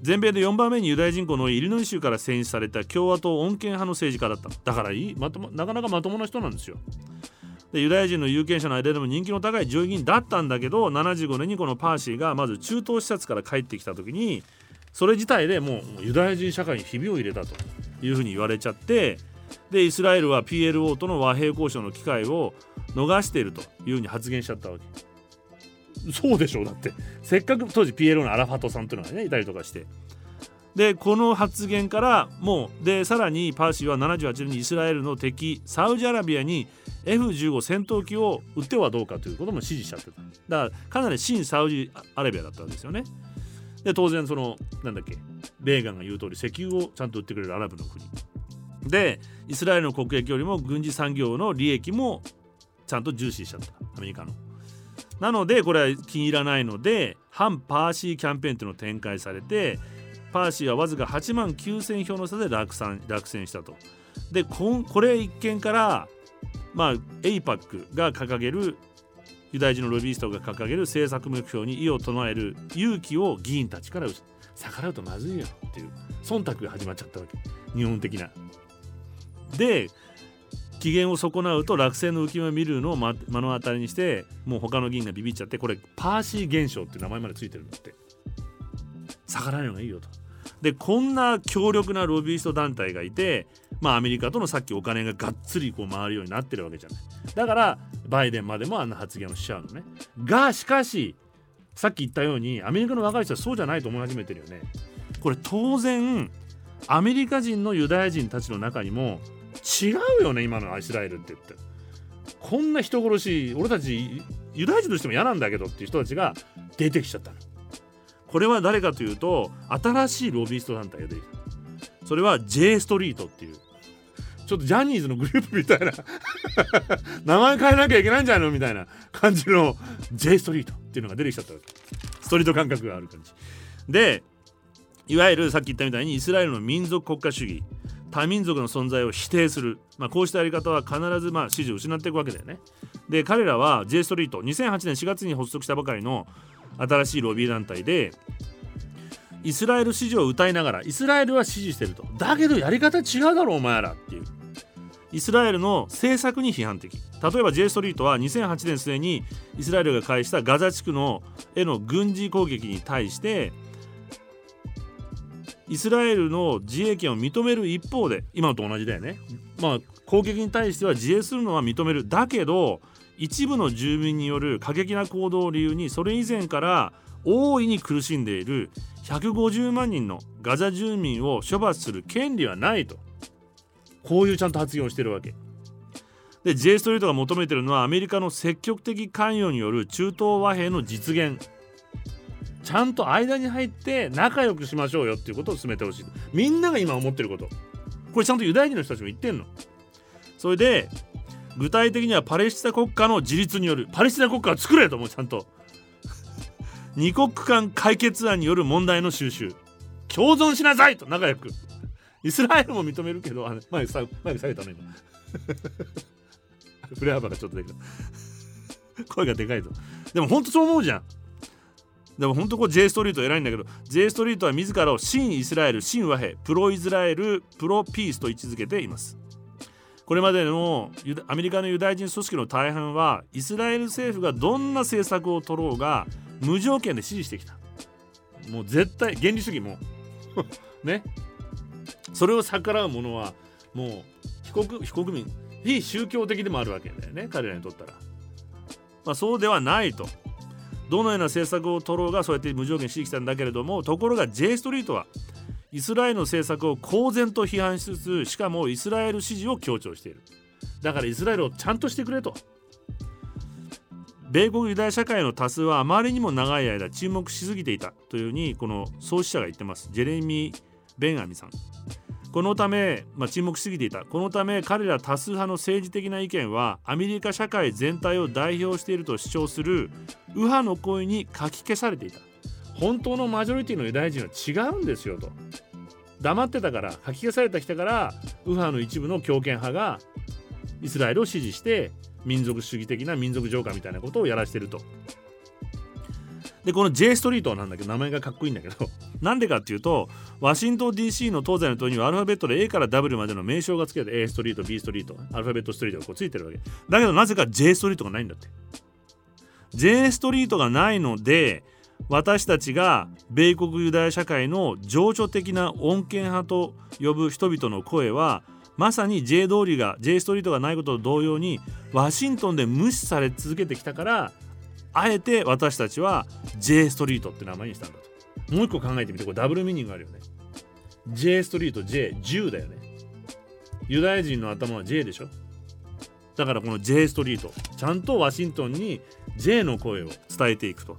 S1: 全米で4番目にユダヤ人口のイリノイ州から選出された共和党穏健派の政治家だっただからいいまともなかなかまともな人なんですよ。でユダヤ人の有権者の間でも人気の高い上院議員だったんだけど75年にこのパーシーがまず中東視察から帰ってきた時にそれ自体でもうユダヤ人社会にひびを入れたと。いうふうに言われちゃってでイスラエルは PLO との和平交渉の機会を逃していると。いうふうに発言しちゃったわけ。そうでしょうだって。せっかく当時 PLO のアラファトさんというのがねいたりとかして。でこの発言からもうでさらにパーシーは78年にイスラエルの敵サウジアラビアに F15 戦闘機を撃ってはどうかということも指示しちゃってただからかなり新サウジアラビアだったわけですよねで当然そのなんだっけレーガンが言う通り石油をちゃんと売ってくれるアラブの国でイスラエルの国益よりも軍事産業の利益もちゃんと重視しちゃったアメリカの。なのでこれは気に入らないので反パーシーキャンペーンというのを展開されてパーシーはわずか8万9000票の差で落選落選したと。でこれ一見からまあ APAC が掲げるユダヤ人のロビーストが掲げる政策目標に異を唱える勇気を議員たちから逆らうとまずいよっていう忖度が始まっちゃったわけ日本的な。で機嫌を損なうと落選の浮き目を見るのを目の当たりにしてもう他の議員がビビっちゃってこれパーシー現象っていう名前までついてるんだって逆らうのがいいよと。でこんな強力なロビースト団体がいてまあアメリカとのさっきお金ががっつりこう回るようになってるわけじゃない。だからバイデンまでもあんな発言をしちゃうのね。がしかしさっき言ったようにアメリカの若い人はそうじゃないと思い始めてるよね。これ当然アメリカ人のユダヤ人たちの中にも違うよね今のイスラエルって言って。こんな人殺し俺たちユダヤ人としても嫌なんだけどっていう人たちが出てきちゃったの。これは誰かというと新しいロビースト団体が出てきた。それは J ストリートっていう。ちょっとジャニーズのグループみたいな。名前変えなきゃいけないんじゃないのみたいな感じの J ストリートっていうのが出てきちゃったわけ。ストリート感覚がある感じ。でいわゆるさっき言ったみたいにイスラエルの民族国家主義。多民族の存在を否定する、まあ、こうしたやり方は必ずまあ支持を失っていくわけだよね。で彼らは J ストリート2008年4月に発足したばかりの新しいロビー団体でイスラエル支持を歌いながらイスラエルは支持してると。だけどやり方違うだろお前らっていう。イスラエルの政策に批判的。例えば J ストリートは2008年末にイスラエルが開したガザ地区のへの軍事攻撃に対してイスラエルの自衛権を認める一方で今と同じだよね。まあ攻撃に対しては自衛するのは認める。だけど一部の住民による過激な行動を理由にそれ以前から大いに苦しんでいる150万人のガザ住民を処罰する権利はないと。こういうちゃんと発言をしてるわけ。で J ストリートが求めてるのはアメリカの積極的関与による中東和平の実現。ちゃんと間に入って仲良くしましょうよっていうことを進めてほしい。みんなが今思ってること。これちゃんとユダヤ人の人たちも言ってんの。それで具体的にはパレスチナ国家の自立によるパレスチナ国家を作れともうちゃんと。二国間解決案による問題の収集。共存しなさいと仲良く。イスラエルも認めるけどあの前下前下げたね今。振れ幅がちょっとでかい声がでかいとでも本当そう思うじゃん。でも本当こう J ストリート偉いんだけど J ストリートは自らを新イスラエル新和平プロイスラエルプロピースと位置づけています。これまでのアメリカのユダヤ人組織の大半はイスラエル政府がどんな政策を取ろうが無条件で支持してきた。もう絶対原理主義も。ね。それを逆らう者はもう非国非国民非宗教的でもあるわけだよね彼らにとったら、まあ、そうではないと。どのような政策を取ろうがそうやって無条件支持したんだけれどもところが J ストリートはイスラエルの政策を公然と批判しつつしかもイスラエル支持を強調している。だからイスラエルをちゃんとしてくれと。米国ユダヤ社会の多数はあまりにも長い間注目しすぎていた。というふうにこの創始者が言ってます。ジェレミー・ベンアミさん。このため、まあ、沈黙しすぎていた。このため彼ら多数派の政治的な意見はアメリカ社会全体を代表していると主張する右派の声にかき消されていた。本当のマジョリティのユダヤ人は違うんですよと。黙ってたからかき消された人から右派の一部の強権派がイスラエルを支持して民族主義的な民族浄化みたいなことをやらしてると。でこの J ストリートなんだけ？ど名前がかっこいいんだけど。なんでかっていうとワシントン DC の東西の塔にはアルファベットで A から W までの名称が付けて A ストリート B ストリートアルファベットストリートがこうついてるわけ。だけどなぜか J ストリートがないんだって。J ストリートがないので私たちが米国ユダヤ社会の情緒的な穏健派と呼ぶ人々の声はまさに J 通りが J ストリートがないことと同様にワシントンで無視され続けてきたからあえて私たちは J ストリートって名前にしたんだと。もう一個考えてみて。これダブルミニングあるよね。J ストリート J10 だよね。ユダヤ人の頭は J でしょ。だからこの J ストリートちゃんとワシントンに J の声を伝えていくと。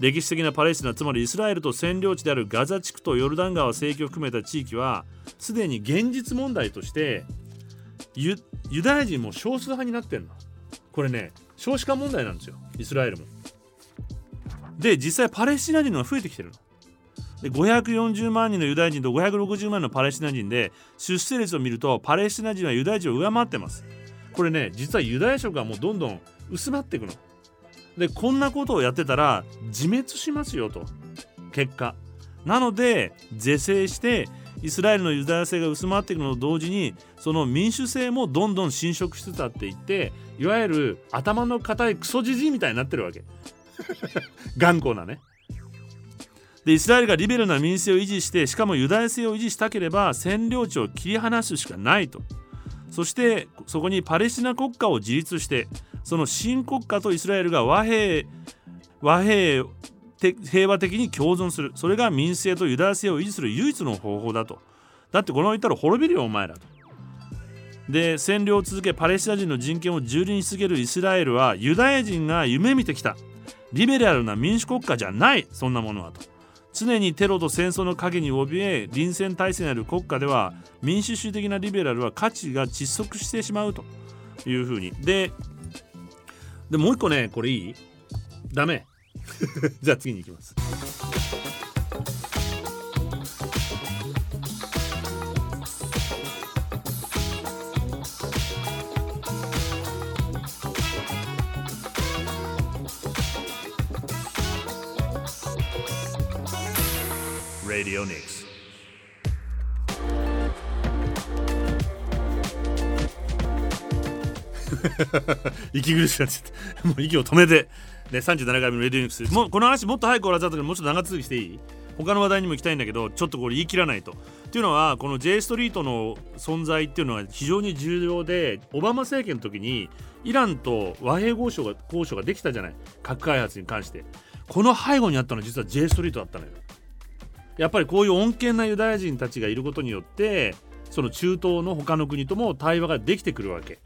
S1: 歴史的なパレスチナつまりイスラエルと占領地であるガザ地区とヨルダン川西域を含めた地域はすでに現実問題としてユダヤ人も少数派になってんの。これね少子化問題なんですよ。イスラエルも。で実際パレスチナ人が増えてきてるの。で540万人のユダヤ人と560万人のパレスチナ人で出生率を見るとパレスチナ人はユダヤ人を上回ってます。これね実はユダヤ色がもうどんどん薄まっていくの。でこんなことをやってたら自滅しますよと。結果。なので是正してイスラエルのユダヤ性が薄まっていくのと同時にその民主性もどんどん侵食しつつあっていっていわゆる頭の固いクソじじいみたいになってるわけ。頑固なね。でイスラエルがリベルな民主性を維持してしかもユダヤ性を維持したければ占領地を切り離すしかないと。そしてそこにパレスチナ国家を自立してその新国家とイスラエルが和平和平平和的に共存する。それが民主制とユダヤ性を維持する唯一の方法だと。だってこのまま言ったら滅びるよお前らと。で占領を続けパレスチナ人の人権を蹂躙し続けるイスラエルはユダヤ人が夢見てきた。リベラルな民主国家じゃない。そんなものはと。常にテロと戦争の影に怯え臨戦体制にある国家では民主主義的なリベラルは価値が窒息してしまうと。いうふうに。ででもう一個ねこれいい？ダメ。じゃあ次に行きます。Radio Nix. 息苦しくなっちゃってもう息を止めて、ね、37回目のレディオニクスもうこの話もっと早く終わらせたけどもうちょっと長続きしていい他の話題にも行きたいんだけどちょっとこれ言い切らないと。っていうのはこの J ストリートの存在っていうのは非常に重要でオバマ政権の時にイランと和平交渉が交渉ができたじゃない核開発に関してこの背後にあったのは実は J ストリートだったのよ。やっぱりこういう穏健なユダヤ人たちがいることによってその中東の他の国とも対話ができてくるわけ。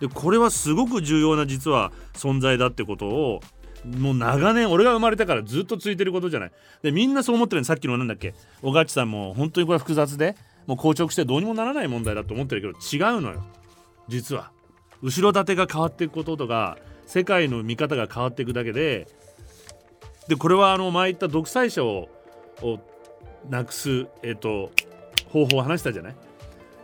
S1: でこれはすごく重要な実は存在だってことをもう長年俺が生まれたからずっと続いてることじゃない。でみんなそう思ってるの。さっきのなんだっけ？小勝さんも本当にこれは複雑でもう硬直してどうにもならない問題だと思ってるけど違うのよ。実は。後ろ盾が変わっていくこととか世界の見方が変わっていくだけで。でこれはあの前言った独裁者ををなくす、えーと、方法を話したじゃない？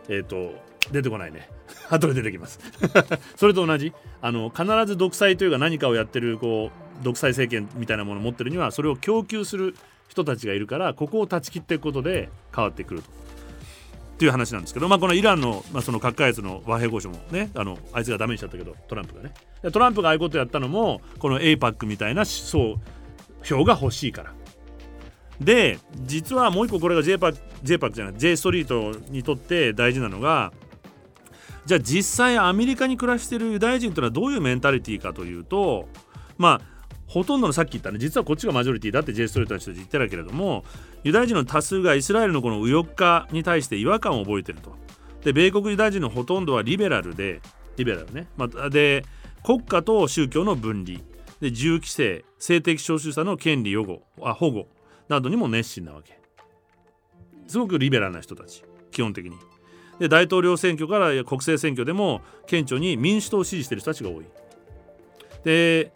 S1: えっ、ー、と出てこないね。後で出てきます。それと同じあの必ず独裁というか何かをやってるこう独裁政権みたいなものを持ってるにはそれを供給する人たちがいるからここを断ち切っていくことで変わってくると。っていう話なんですけど、まあ、このイランの,、まあその核開発の和平交渉もねあのあいつがダメにしちゃったけどトランプがね。トランプがああいうことやったのもこの APAC みたいなそう票が欲しいから。で実はもう一個これが j パ j パじゃない J ストリートにとって大事なのがじゃあ実際アメリカに暮らしているユダヤ人というのはどういうメンタリティーかというとまあほとんどのさっき言ったね実はこっちがマジョリティだって J ストリートの人たち言ってたけれどもユダヤ人の多数がイスラエルのこの右翼化に対して違和感を覚えてると。で米国ユダヤ人のほとんどはリベラルでリベラルね、まあ、で国家と宗教の分離。で銃規制性的少数者の権利予護。あ保護。などにも熱心なわけ。すごくリベラルな人たち基本的に。で大統領選挙から国政選挙でも顕著に民主党を支持している人たちが多い。で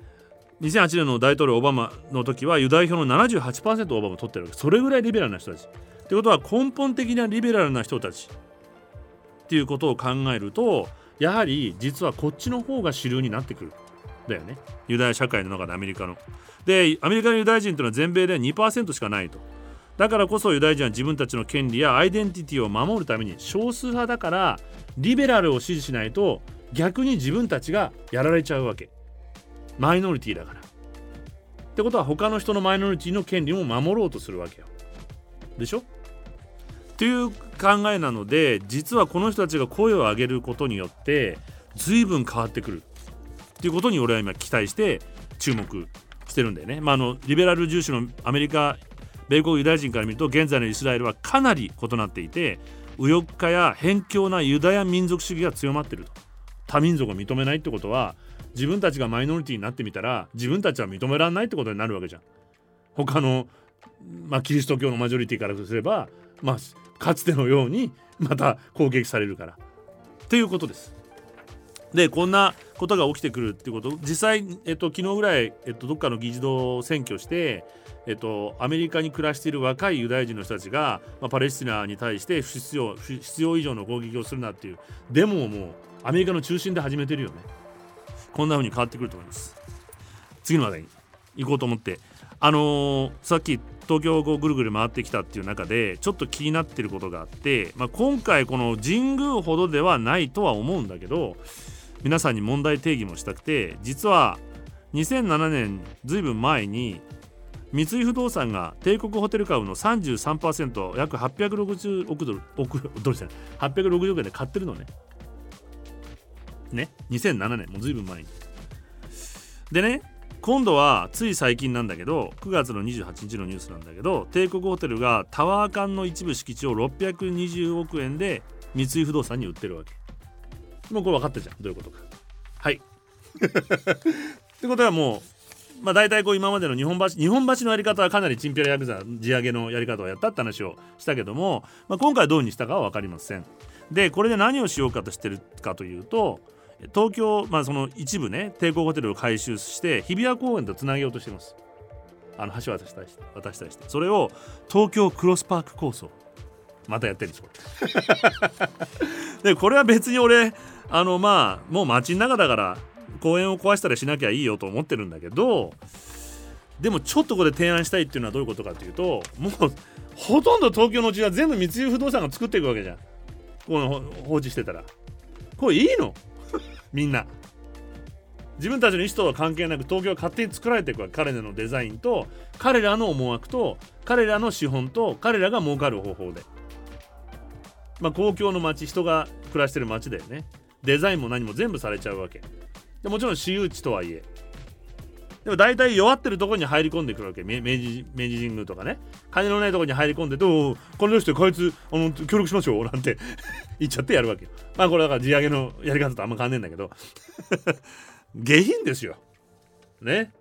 S1: 2008年の大統領オバマの時はユダヤ票の78%オバマを取ってるわけ。それぐらいリベラルな人たち。ってことは根本的なリベラルな人たち。っていうことを考えるとやはり実はこっちの方が主流になってくる。だよね。ユダヤ社会の中でアメリカの。でアメリカのユダヤ人というのは全米で2%しかないと。だからこそユダヤ人は自分たちの権利やアイデンティティを守るために少数派だからリベラルを支持しないと逆に自分たちがやられちゃうわけ。マイノリティだから。ってことは他の人のマイノリティの権利も守ろうとするわけよ。でしょ？という考えなので実はこの人たちが声を上げることによって随分変わってくる。っていうことに俺は今期待して注目してるんだよね。まあ、あのリベラル重視のアメリカ米国ユダヤ人から見ると現在のイスラエルはかなり異なっていて右翼化や偏狭なユダヤ民族主義が強まってる。と多民族を認めないってことは自分たちがマイノリティになってみたら自分たちは認められないってことになるわけじゃん。他の、まあ、キリスト教のマジョリティからすれば、まあ、かつてのようにまた攻撃されるから。っていうことです。でこんなことが起きてくるっていうこと。実際、えっと、昨日ぐらい、えっと、どっかの議事堂を占拠して、えっと、アメリカに暮らしている若いユダヤ人の人たちが、まあ、パレスチナに対して不必要不必要以上の攻撃をするなっていう。デモをもうアメリカの中心で始めてるよね。こんな風に変わってくると思います。次の話題に行こうと思って。あのー、さっき東京をぐるぐる回ってきたっていう中でちょっと気になってることがあって、まあ、今回この神宮ほどではないとは思うんだけど皆さんに問題定義もしたくて実は2007年ずいぶん前に三井不動産が帝国ホテル株の33%約860億ドル億ドルじゃない860億円で買ってるのね。ね2007年もうずいぶん前に。でね今度はつい最近なんだけど9月の28日のニュースなんだけど帝国ホテルがタワー間の一部敷地を620億円で三井不動産に売ってるわけ。もうこれ分かったじゃん。どういうことか。はい。ってことはもうまあ大体こう今までの日本橋日本橋のやり方はかなりチンピラヤクザ地上げのやり方をやったって話をしたけども、まあ、今回どうにしたかは分かりません。でこれで何をしようかとしてるかというと東京、まあ、その一部ね帝国ホテルを改修して日比谷公園とつなげようとしてます。あの橋渡したりして渡したりしてそれを東京クロスパーク構想。またやってるんですこれ。でこれは別に俺あのまあもう街の中だから公園を壊したりしなきゃいいよと思ってるんだけどでもちょっとこれ提案したいっていうのはどういうことかというともうほとんど東京のうちは全部三井不動産が作っていくわけじゃん。この放置してたら。これいいの？みんな。自分たちの意思とは関係なく東京は勝手に作られていくわ彼らのデザインと彼らの思惑と彼らの資本と彼らが儲かる方法で。まあ公共の街人が暮らしてる街だよね。デザインも何も全部されちゃうわけ。でもちろん私有地とはいえ。でも大体弱ってるところに入り込んでくるわけ。明治明治神宮とかね。金のないところに入り込んでと金出してこいつあの協力しましょうなんて。言っちゃってやるわけよ。まあこれだから地上げのやり方とあんま変わんねえんだけど。下品ですよ。ね。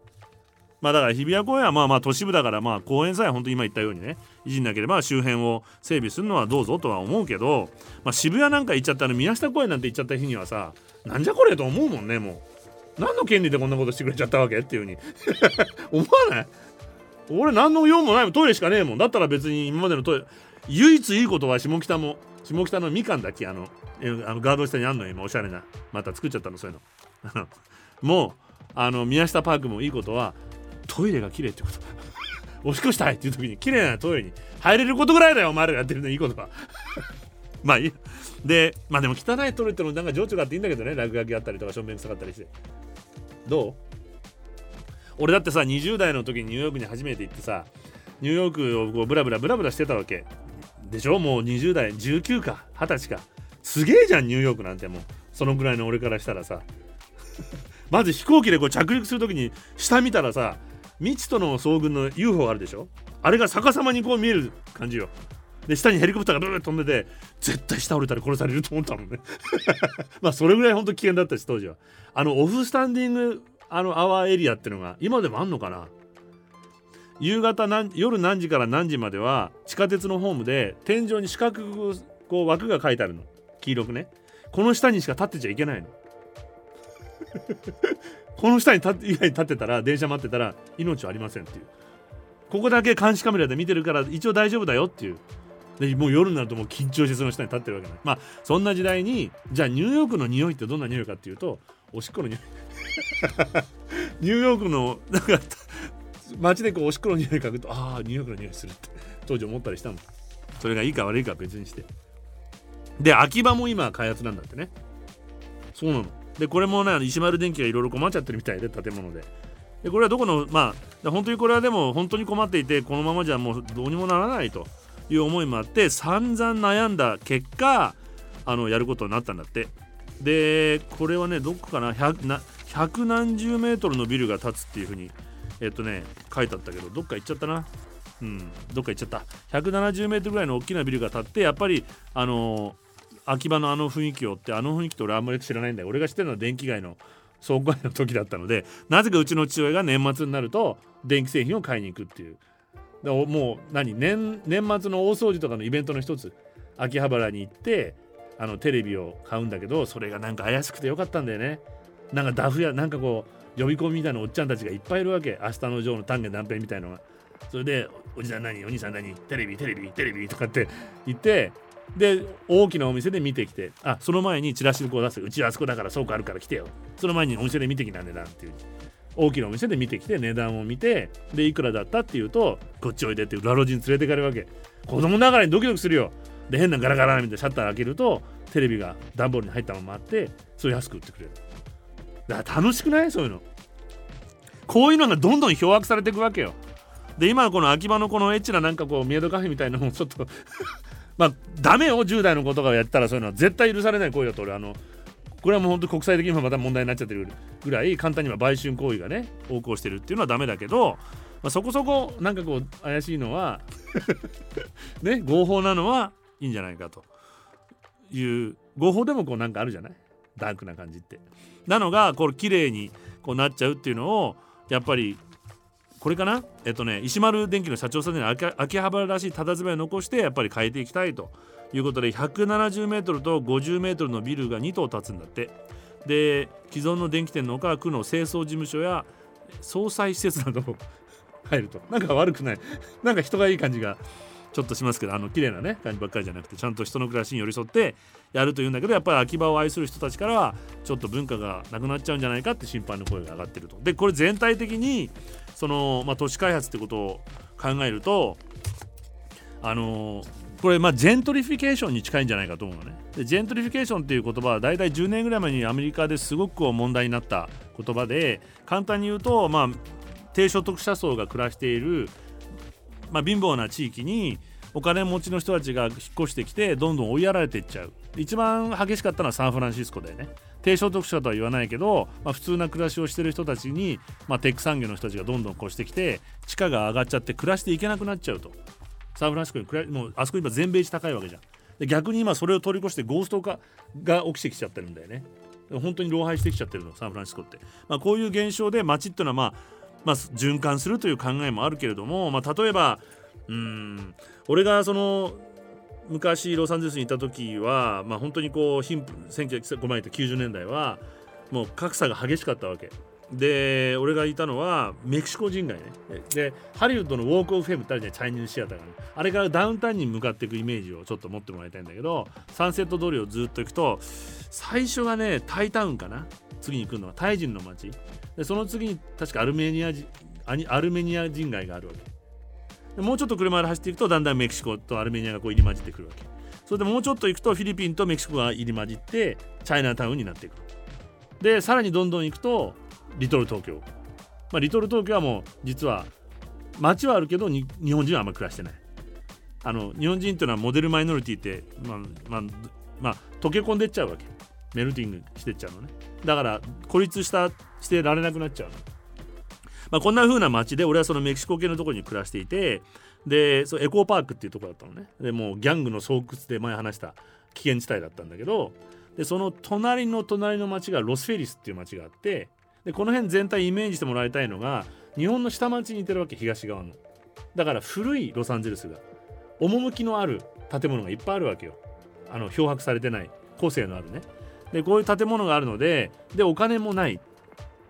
S1: まあだから日比谷公園はまあまあ都市部だからまあ公園さえ本当に今言ったようにね維持なければ周辺を整備するのはどうぞとは思うけど、まあ、渋谷なんか行っちゃったら宮下公園なんて行っちゃった日にはさなんじゃこれと思うもんねもう。何の権利でこんなことしてくれちゃったわけっていうふうに。思わない？俺何の用もないもん。トイレしかねえもん。だったら別に今までのトイレ唯一いいことは下北も下北のみかんだっけあのあのガード下にあんの今おしゃれな。また作っちゃったのそういうの。もうあの宮下パークもいいことはトイレが綺麗ってこと。おしっこしたいっていう時に綺麗なトイレに入れることぐらいだよお前らやってるのいいことは。まあいい。でまあでも汚いトイレってのもなんか情緒があっていいんだけどね。落書きあったりとか正面臭かったりして。どう？俺だってさ20代の時にニューヨークに初めて行ってさニューヨークをこうブラブラブラブラしてたわけ。でしょ？もう20代19か20歳か。すげえじゃんニューヨークなんてもう。そのぐらいの俺からしたらさ。まず飛行機でこう着陸する時に下見たらさ未知との遭遇の UFO あるでしょ？あれが逆さまにこう見える感じよ。で下にヘリコプターがブーッ飛んでて絶対下降りたら殺されると思ったもんね。まあそれぐらい本当危険だったし当時は。あのオフスタンディングあのアワーエリアってのが今でもあんのかな？夕方何夜何時から何時までは地下鉄のホームで天井に四角くこう枠が書いてあるの。黄色くね。この下にしか立ってちゃいけないの。この下に立以外に立ってたら電車待ってたら命はありませんっていう。ここだけ監視カメラで見てるから一応大丈夫だよっていう。でもう夜になるともう緊張してその下に立ってるわけないまあそんな時代にじゃあニューヨークの匂いってどんな匂いかっていうとおしっこの匂いニューヨークのなんか街でこうおしっこの匂い嗅ぐとああニューヨークの匂いするって当時思ったりしたのそれがいいか悪いかは別にして。で秋葉も今開発なんだってね。そうなの。でこれもね石丸電機がいろいろ困っちゃってるみたいで建物で。でこれはどこのまあ本当にこれはでも本当に困っていてこのままじゃもうどうにもならないという思いもあって散々悩んだ結果あのやることになったんだって。でこれはねどこかな百な百何十メートルのビルが建つっていうふうにえっとね書いてあったけどどっか行っちゃったな。うんどっか行っちゃった。170メートルぐらいの大きなビルが建ってやっぱりあのー秋葉のあの雰囲気をってあの雰囲気って俺あんまり知らないんだよ。俺が知ってるのは電気街の倉庫街の時だったのでなぜかうちの父親が年末になると電気製品を買いに行くっていう。だもう何年年末の大掃除とかのイベントの一つ。秋葉原に行ってあのテレビを買うんだけどそれがなんか怪しくてよかったんだよね。なんかダフやなんかこう呼び込みみたいなおっちゃんたちがいっぱいいるわけ。明日のジョーの丹下断片みたいなのがそれでおじさん何お兄さん何テレビテレビテレビとかって言ってで大きなお店で見てきてあその前にチラシをこう出す。うちはあそこだから倉庫あるから来てよ。その前にお店で見てきた値段っていう。大きなお店で見てきて値段を見てでいくらだったっていうとこっちおいでって裏路地に連れてかれるわけ。子供ながらにドキドキするよ。で変なガラガラみたいなシャッター開けるとテレビが段ボールに入ったままあってそれ安く売ってくれる。だから楽しくない？そういうの。こういうのがどんどん漂白されていくわけよ。で今のこの秋葉のこのエッチななんかこうメイドカフェみたいなのもちょっとまあダメよ10代の子とかがやったらそういうのは絶対許されない行為だと俺あのこれはもう本当国際的にもまた問題になっちゃってるぐらい簡単には売春行為がね横行してるっていうのはダメだけど、まあ、そこそこなんかこう怪しいのは ね合法なのはいいんじゃないかという合法でもこうなんかあるじゃない？ダークな感じって。なのがこれ綺麗にこうなっちゃうっていうのをやっぱりこれかな？えっとね石丸電機の社長さんに秋秋葉原らしい佇まいを残してやっぱり変えていきたいと。いうことで 170m と 50m のビルが2棟建つんだって。で既存の電気店のほか区の清掃事務所や総裁施設など入ると。なんか悪くない？なんか人がいい感じが。ちょっとしますけどあの綺麗なね感じばっかりじゃなくてちゃんと人の暮らしに寄り添ってやるというんだけどやっぱり秋葉を愛する人たちからはちょっと文化がなくなっちゃうんじゃないかって心配の声が上がってると。でこれ全体的にその、まあ、都市開発ってことを考えるとあのこれまあジェントリフィケーションに近いんじゃないかと思うのね。でジェントリフィケーションっていう言葉は大体10年ぐらい前にアメリカですごく問題になった言葉で簡単に言うとまあ低所得者層が暮らしている、まあ、貧乏な地域にお金持ちの人たちが引っ越してきてどんどん追いやられていっちゃう。一番激しかったのはサンフランシスコだよね。低所得者とは言わないけど、まあ、普通な暮らしをしてる人たちに、まあ、テック産業の人たちがどんどん越してきて地価が上がっちゃって暮らしていけなくなっちゃうと。サンフランシスコに暮らもうあそこ今全米一高いわけじゃん。で逆に今それを通り越してゴースト化が起きてきちゃってるんだよね。本当に老廃してきちゃってるのサンフランシスコって、まあ、こういう現象で街っていうのはまあまあ、循環するという考えもあるけれども、まあ、例えばうん俺がその昔ロサンゼルスにいた時は、まあ、本当にこう貧富1990年代はもう格差が激しかったわけ。で俺がいたのはメキシコ人街ね。でハリウッドのウォーク・オフ・フェムってあるじゃんチャイニーズシアターがね。あれからダウンタウンに向かっていくイメージをちょっと持ってもらいたいんだけどサンセット通りをずっと行くと最初がねタイタウンかな。次に来るのはタイ人の街。でその次に確かアルメニアアルメニア人街があるわけ。もうちょっと車で走っていくとだんだんメキシコとアルメニアがこう入り混じってくるわけ。それでもうちょっと行くとフィリピンとメキシコが入り混じってチャイナタウンになっていくでさらにどんどん行くとリトル東京、まあ、リトル東京はもう実は街はあるけど日本人はあんま暮らしてない。あの日本人っていうのはモデルマイノリティってまあまあまあ溶け込んでっちゃうわけ。メルティングしてっちゃうのね。だから孤立したしてられなくなっちゃう。の。まあ、こんな風な街で俺はそのメキシコ系のところに暮らしていてでそエコーパークっていうとこだったのね。でもうギャングの巣窟で前話した危険地帯だったんだけどでその隣の隣の町がロスフェリスっていう町があってでこの辺全体イメージしてもらいたいのが日本の下町に似てるわけ東側の。だから古いロサンゼルスが趣のある建物がいっぱいあるわけよ。あの漂白されてない個性のあるね。でこういう建物があるのででお金もない。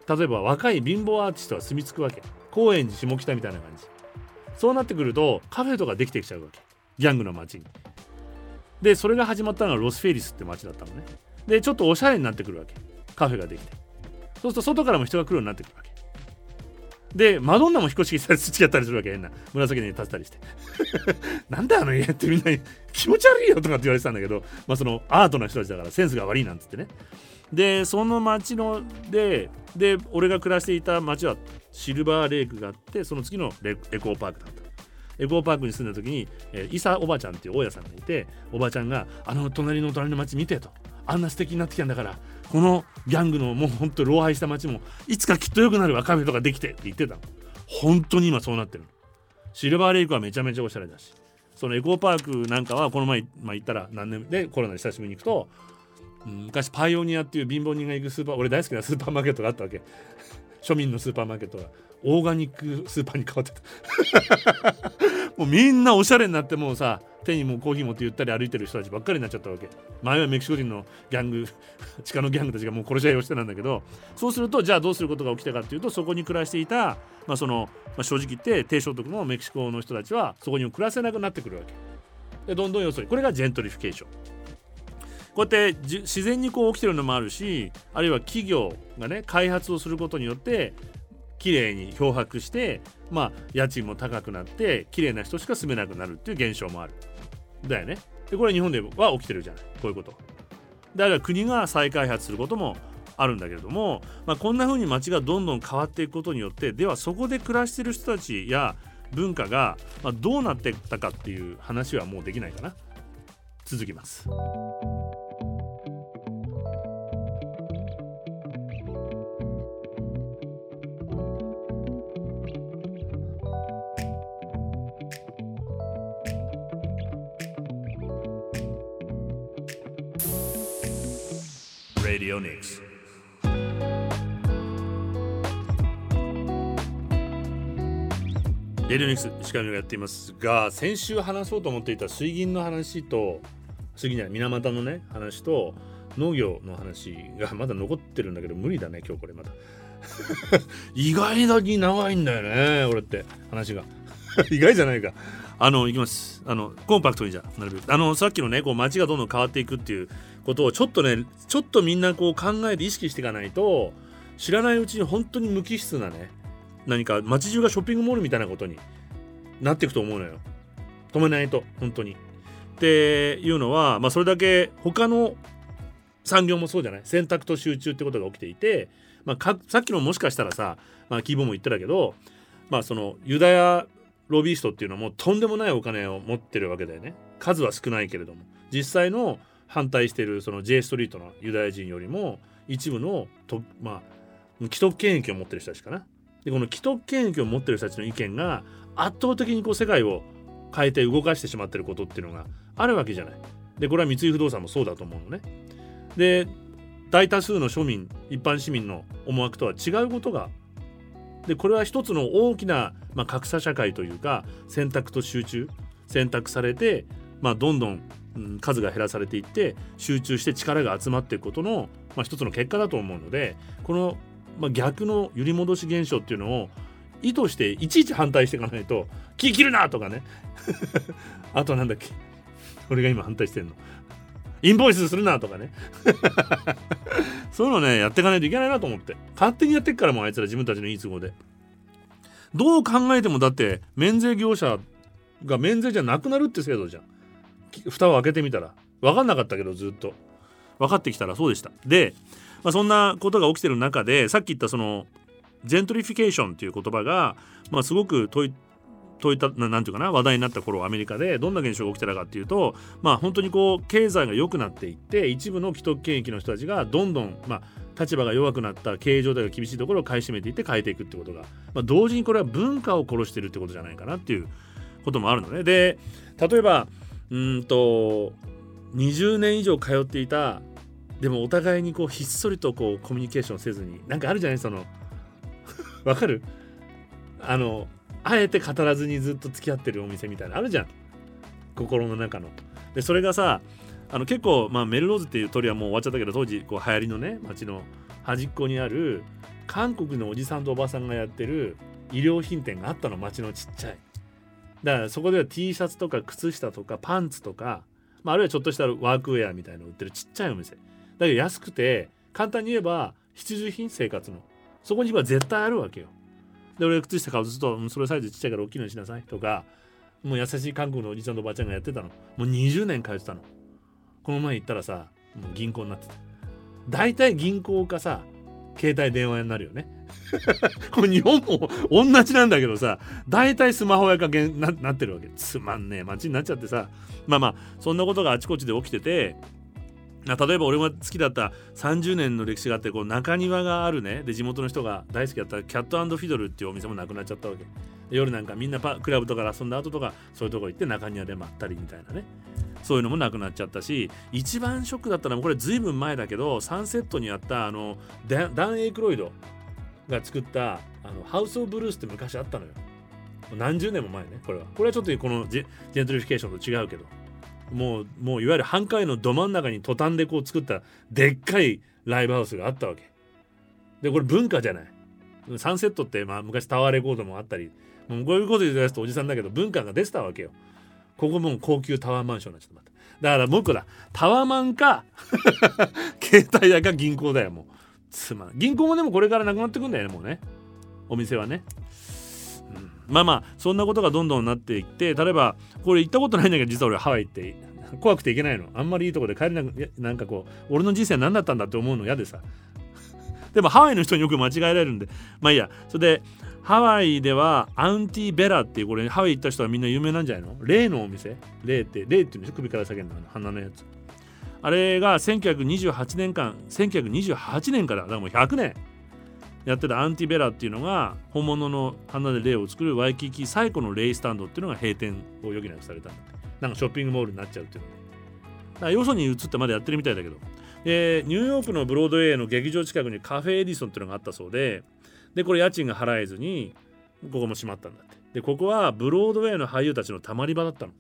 S1: 例えば若い貧乏アーティストが住み着くわけ。高円寺下北みたいな感じ。そうなってくるとカフェとかできてきちゃうわけ。ギャングの街に。でそれが始まったのがロスフェリスって街だったのね。でちょっとおしゃれになってくるわけ。カフェができて。そうすると外からも人が来るようになってくるわけ。でマドンナも引っ越ししたりしちゃったりするわけ変な。紫の家建てたりして。なんだあの家ってみんなに気持ち悪いよとかって言われてたんだけど、まあ、そのアートな人たちだからセンスが悪いなんつってね。でその町のでで俺が暮らしていた町はシルバーレイクがあってその次のエコーパークだった。エコーパークに住んだ時に、えー、イサおばちゃんっていう大家さんがいておばちゃんが「あの隣の隣の町見て」と「あんな素敵になってきたんだからこのギャングのもうほんと老廃した街もいつかきっと良くなるわカフェとかできて」って言ってた本当に今そうなってるシルバーレイクはめちゃめちゃおしゃれだしそのエコーパークなんかはこの前、まあ、行ったら何年でコロナで久しぶりに行くと昔パイオニアっていう貧乏人が行くスーパー俺大好きなスーパーマーケットがあったわけ。庶民のスーパーマーケットが。オーガニックスーパーに変わってた。もうみんなおしゃれになってもうさ手にもコーヒー持ってゆったり歩いてる人たちばっかりになっちゃったわけ。前はメキシコ人のギャング 地下のギャングたちがもう殺し合いをしてたんだけどそうするとじゃあどうすることが起きたかっていうとそこに暮らしていた、まあそのまあ、正直言って低所得のメキシコの人たちはそこに暮らせなくなってくるわけ。でどんどん要するにこれがジェントリフィケーション。こうやって自然にこう起きてるのもあるしあるいは企業がね開発をすることによって綺麗に漂白してまあ家賃も高くなって綺麗な人しか住めなくなるっていう現象もある。だよね。でこれ日本では起きてるじゃない。こういうこと。であるいは国が再開発することもあるんだけれども、まあ、こんな風に街がどんどん変わっていくことによってではそこで暮らしてる人たちや文化がどうなっていったかっていう話はもうできないかな。続きます。Radio Nix. Radio Nix 石がやっていますが、先週話そうと思っていた水銀の話と、水銀は水俣のね話と農業の話がまだ残ってるんだけど無理だね今日これまた。意外に長いんだよね俺って話が。意外じゃないか。あのいきます。あのコンパクトにじゃなるべく。あのさっきのねこう街がどんどん変わっていくっていうことをちょっとねちょっとみんなこう考えて意識していかないと知らないうちに本当に無機質なね何か街中がショッピングモールみたいなことになっていくと思うのよ。止めないと本当に。っていうのはまあそれだけ他の産業もそうじゃない？選択と集中ってことが起きていて、まあ、さっきのもしかしたらさ、まあ、規模も言ってたけど、まあ、そのユダヤロビーストっていうのはもうとんでもないお金を持ってるわけだよね。数は少ないけれども。実際の反対してるその J ストリートのユダヤ人よりも一部のと、まあ、既得権益を持ってる人たちかなでこの既得権益を持ってる人たちの意見が圧倒的にこう世界を変えて動かしてしまってることっていうのがあるわけじゃない。でこれは三井不動産もそうだと思うのね。で大多数の庶民一般市民の思惑とは違うことがでこれは一つの大きな、まあ、格差社会というか選択と集中選択されて、まあ、どんどん、うん、数が減らされていって集中して力が集まっていくことの、まあ、一つの結果だと思うのでこの、まあ、逆の揺り戻し現象っていうのを意図していちいち反対していかないと「気切るな!」とかね。あとなんだっけ？俺が今反対してんの。インボイスするなとかね。そういうのねやっていかないといけないなと思って。勝手にやってっからもうあいつら自分たちのいい都合で。どう考えてもだって免税業者が免税じゃなくなるって制度じゃん。蓋を開けてみたら分かんなかったけどずっと分かってきたらそうでしたで、まあ、そんなことが起きてる中でさっき言ったそのジェントリフィケーションっていう言葉が、まあ、すごく問い問いたなんていうかな話題になった頃アメリカでどんな現象が起きてたかっていうとまあ本当にこう経済が良くなっていって一部の既得権益の人たちがどんどんまあ立場が弱くなった経営状態が厳しいところを買い占めていって変えていくってことが、まあ、同時にこれは文化を殺してるってことじゃないかなっていうこともあるのね。で例えばうんと20年以上通っていたでもお互いにこうひっそりとこうコミュニケーションせずになんかあるじゃないその わかる？あのあえて語らずにずっと付き合ってるお店みたいなあるじゃん心の中の。でそれがさあの結構、まあ、メルローズっていう鳥はもう終わっちゃったけど当時こう流行りのね街の端っこにある韓国のおじさんとおばさんがやってる衣料品店があったの街のちっちゃい。だからそこでは T シャツとか靴下とかパンツとか、まあ、あるいはちょっとしたワークウェアみたいなの売ってるちっちゃいお店。だけど安くて簡単に言えば必需品生活のそこには絶対あるわけよ。で俺が靴下買うとすると、それサイズちっちゃいから大きいのにしなさいとかもう優しい韓国のおじちゃんとおばあちゃんがやってたのもう20年通ってたのこの前行ったらさもう銀行になってた大体銀行かさ携帯電話になるよね。これ日本も同じなんだけどさ大体スマホやかけななってるわけ。つまんねえ街になっちゃってさ。まあまあそんなことがあちこちで起きてて例えば俺が好きだった30年の歴史があってこう中庭があるね。で地元の人が大好きだったキャットフィドルっていうお店もなくなっちゃったわけ。夜なんかみんなバーとかクラブとか遊んだ後とかそういうとこ行って中庭でまったりみたいなね。そういうのもなくなっちゃったし一番ショックだったのはこれずいぶん前だけどサンセットにあったあのダン・エイクロイドが作ったあのハウス・オブ・ブルースって昔あったのよ。何十年も前ねこれは。これはちょっとこのジェントリフィケーションと違うけど。もうもういわゆる繁華街のど真ん中にトタンでこう作ったでっかいライブハウスがあったわけ。でこれ文化じゃない。サンセットってまあ昔タワーレコードもあったりもうこういうこと言い出すとおじさんだけど文化が出てたわけよ。ここも高級タワーマンションになっちゃっただからもう一個だ。タワマンか 携帯屋か銀行だよもう。つまん銀行もでもこれからなくなってくんだよねもうね。お店はね。まあまあそんなことがどんどんなっていって例えばこれ行ったことないんだけど実は俺ハワイって怖くて行けないのあんまりいいとこで帰れなくなんかこう俺の人生何だったんだって思うの嫌でさ。でもハワイの人によく間違えられるんで。まあいいや。それでハワイではアンティベラっていうこれハワイ行った人はみんな有名なんじゃないの？例のお店？例って例っていうんです首から下げるの花のやつ。あれが1928年間1928年からだからもう100年。やってたアンティベラっていうのが本物の花で霊を作るワイキキ最古のレイスタンドっていうのが閉店を余儀なくされたなんかショッピングモールになっちゃうっていうのでだからよそに移ってまでやってるみたいだけどでニューヨークのブロードウェイの劇場近くにカフェエディソンっていうのがあったそうででこれ家賃が払えずにここも閉まったんだって。でここはブロードウェイの俳優たちのたまり場だったの。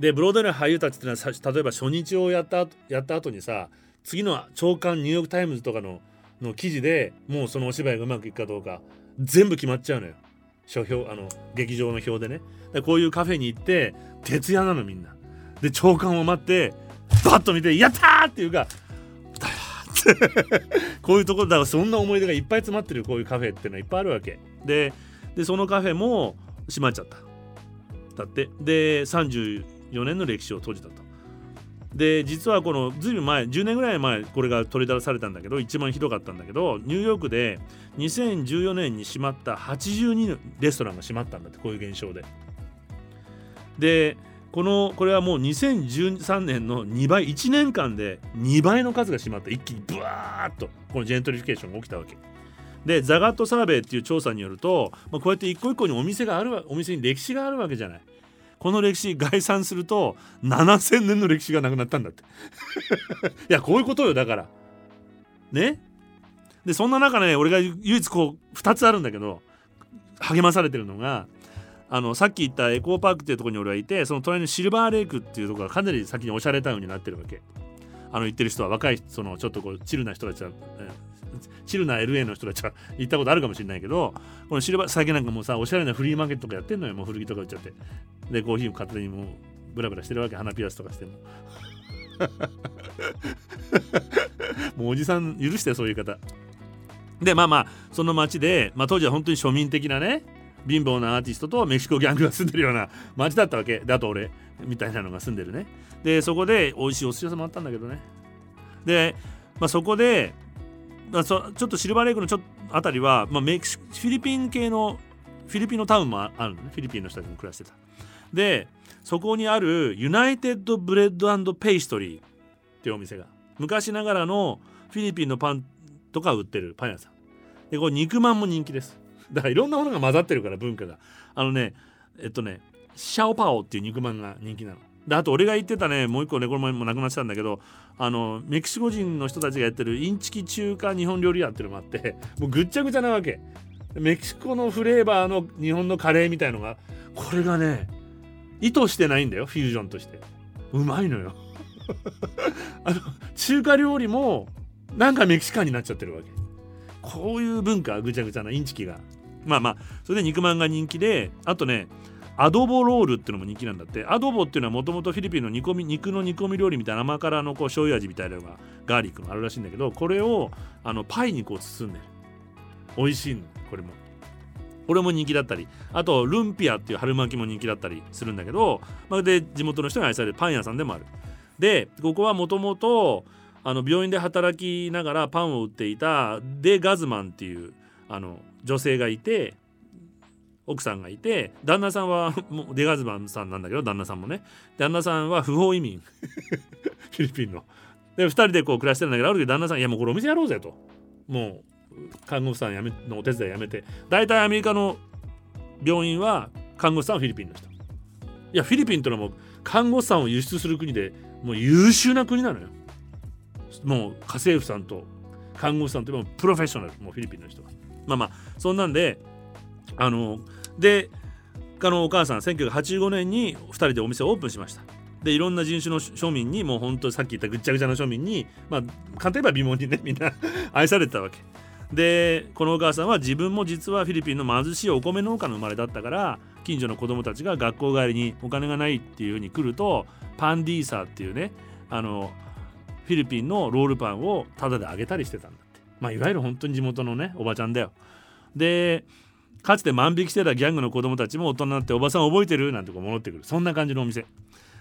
S1: でブロードウェイの俳優たちってのは例えば初日をやったやった後にさ次の朝刊ニューヨーク・タイムズとかのの記事でもうそのお芝居がうまくいくかどうか全部決まっちゃうのよ。書評あの劇場の表でね。こういうカフェに行って徹夜なのみんな。で朝刊を待ってバッと見て「やった!」っていうか こういうところだからそんな思い出がいっぱい詰まってるこういうカフェっていうのはいっぱいあるわけ。ででそのカフェも閉まっちゃった。だって。で34年の歴史を閉じたと。で実はこのずいぶん前10年ぐらい前これが取り出されたんだけど一番ひどかったんだけどニューヨークで2014年に閉まった82のレストランが閉まったんだってこういう現象で。でこのこれはもう2013年の2倍1年間で2倍の数が閉まって一気にブワーッとこのジェントリフィケーションが起きたわけ。でザガットサーベイっていう調査によると、まあ、こうやって一個一個にお店があるお店に歴史があるわけじゃない。この歴史概算すると7000年の歴史がなくなったんだって。いやこういうことよだから。ね？でそんな中ね俺が唯一こう2つあるんだけど励まされてるのがあのさっき言ったエコーパークっていうとこに俺はいてその隣のシルバーレイクっていうとこがかなり先におしゃれタウンになってるわけ。あの行ってる人は若いそのちょっとこうチルな人たちは、チルな LA の人たちは行ったことあるかもしれないけどこのシルバー最近なんかもうさおしゃれなフリーマーケットとかやってんのよもう古着とか売っちゃって。でコーヒーも勝手にもうブラブラしてるわけ花ピアスとかしても。もうおじさん許してそういう方。でまあまあその街で、まあ、当時は本当に庶民的なね貧乏なアーティストとメキシコギャングが住んでるような街だったわけ。であと俺みたいなのが住んでるね。でそこで美味しいお寿司屋さんもあったんだけどね。で、まあ、そこで、まあ、そちょっとシルバーレイクのちょあたりは、まあ、メキシフィリピン系のフィリピンのタウンもあるのね。フィリピンの人たちも暮らしてた。でそこにある United Bread Pastry っていうお店が昔ながらのフィリピンのパンとか売ってるパン屋さん。でこれ肉まんも人気です。だからいろんなものが混ざってるから文化が。あのねえっとねシャオパオっていう肉まんが人気なの。であと俺が言ってたねもう一個ねこの前もなくなってたんだけどあのメキシコ人の人たちがやってるインチキ中華日本料理屋っていうのもあってもうぐっちゃぐちゃなわけ。メキシコのフレーバーの日本のカレーみたいのがこれがね意図してないんだよフュージョンとして。うまいのよ。あの中華料理もなんかメキシカンになっちゃってるわけ。こういう文化ぐちゃぐちゃなインチキが。まあまあそれで肉まんが人気であとねアドボロールっていうのも人気なんだって。アドボっていうのはもともとフィリピンの煮込み肉の煮込み料理みたいな甘辛のこう醤油味みたいなのがガーリックのあるらしいんだけどこれをあのパイにこう包んでる。美味しいのこれも。これも人気だったり。あとルンピアっていう春巻きも人気だったりするんだけど、まあ、で地元の人に愛されるパン屋さんでもある。でここはもともと病院で働きながらパンを売っていたデ・ガズマンっていうあの女性がいて奥さんがいて旦那さんはもうデガズマンさんなんだけど旦那さんもね。旦那さんは不法移民。フィリピンの。で2人でこう暮らしてるんだけどある時旦那さんいやもうこれお店やろうぜと。もう看護師さんやめのお手伝いやめて。大体アメリカの病院は看護師さんはフィリピンの人。いやフィリピンってのはもう看護師さんを輸出する国でもう優秀な国なのよ。もう家政婦さんと看護師さんというプロフェッショナルもうフィリピンの人は。まあまあそんなんであのであのお母さん1985年に2人でお店をオープンしました。でいろんな人種の庶民にもう本当さっき言ったぐっちゃぐちゃの庶民にまあ簡単に言えば微妙にねみんな 愛されてたわけ。でこのお母さんは自分も実はフィリピンの貧しいお米農家の生まれだったから近所の子供たちが学校帰りにお金がないっていう風に来るとパンディーサーっていうねあのフィリピンのロールパンをタダであげたりしてたんだって。まあいわゆる本当に地元のねおばちゃんだよ。でかつて万引きしてたギャングの子供たちも大人になっておばさん覚えてるなんてこう戻ってくる。そんな感じのお店。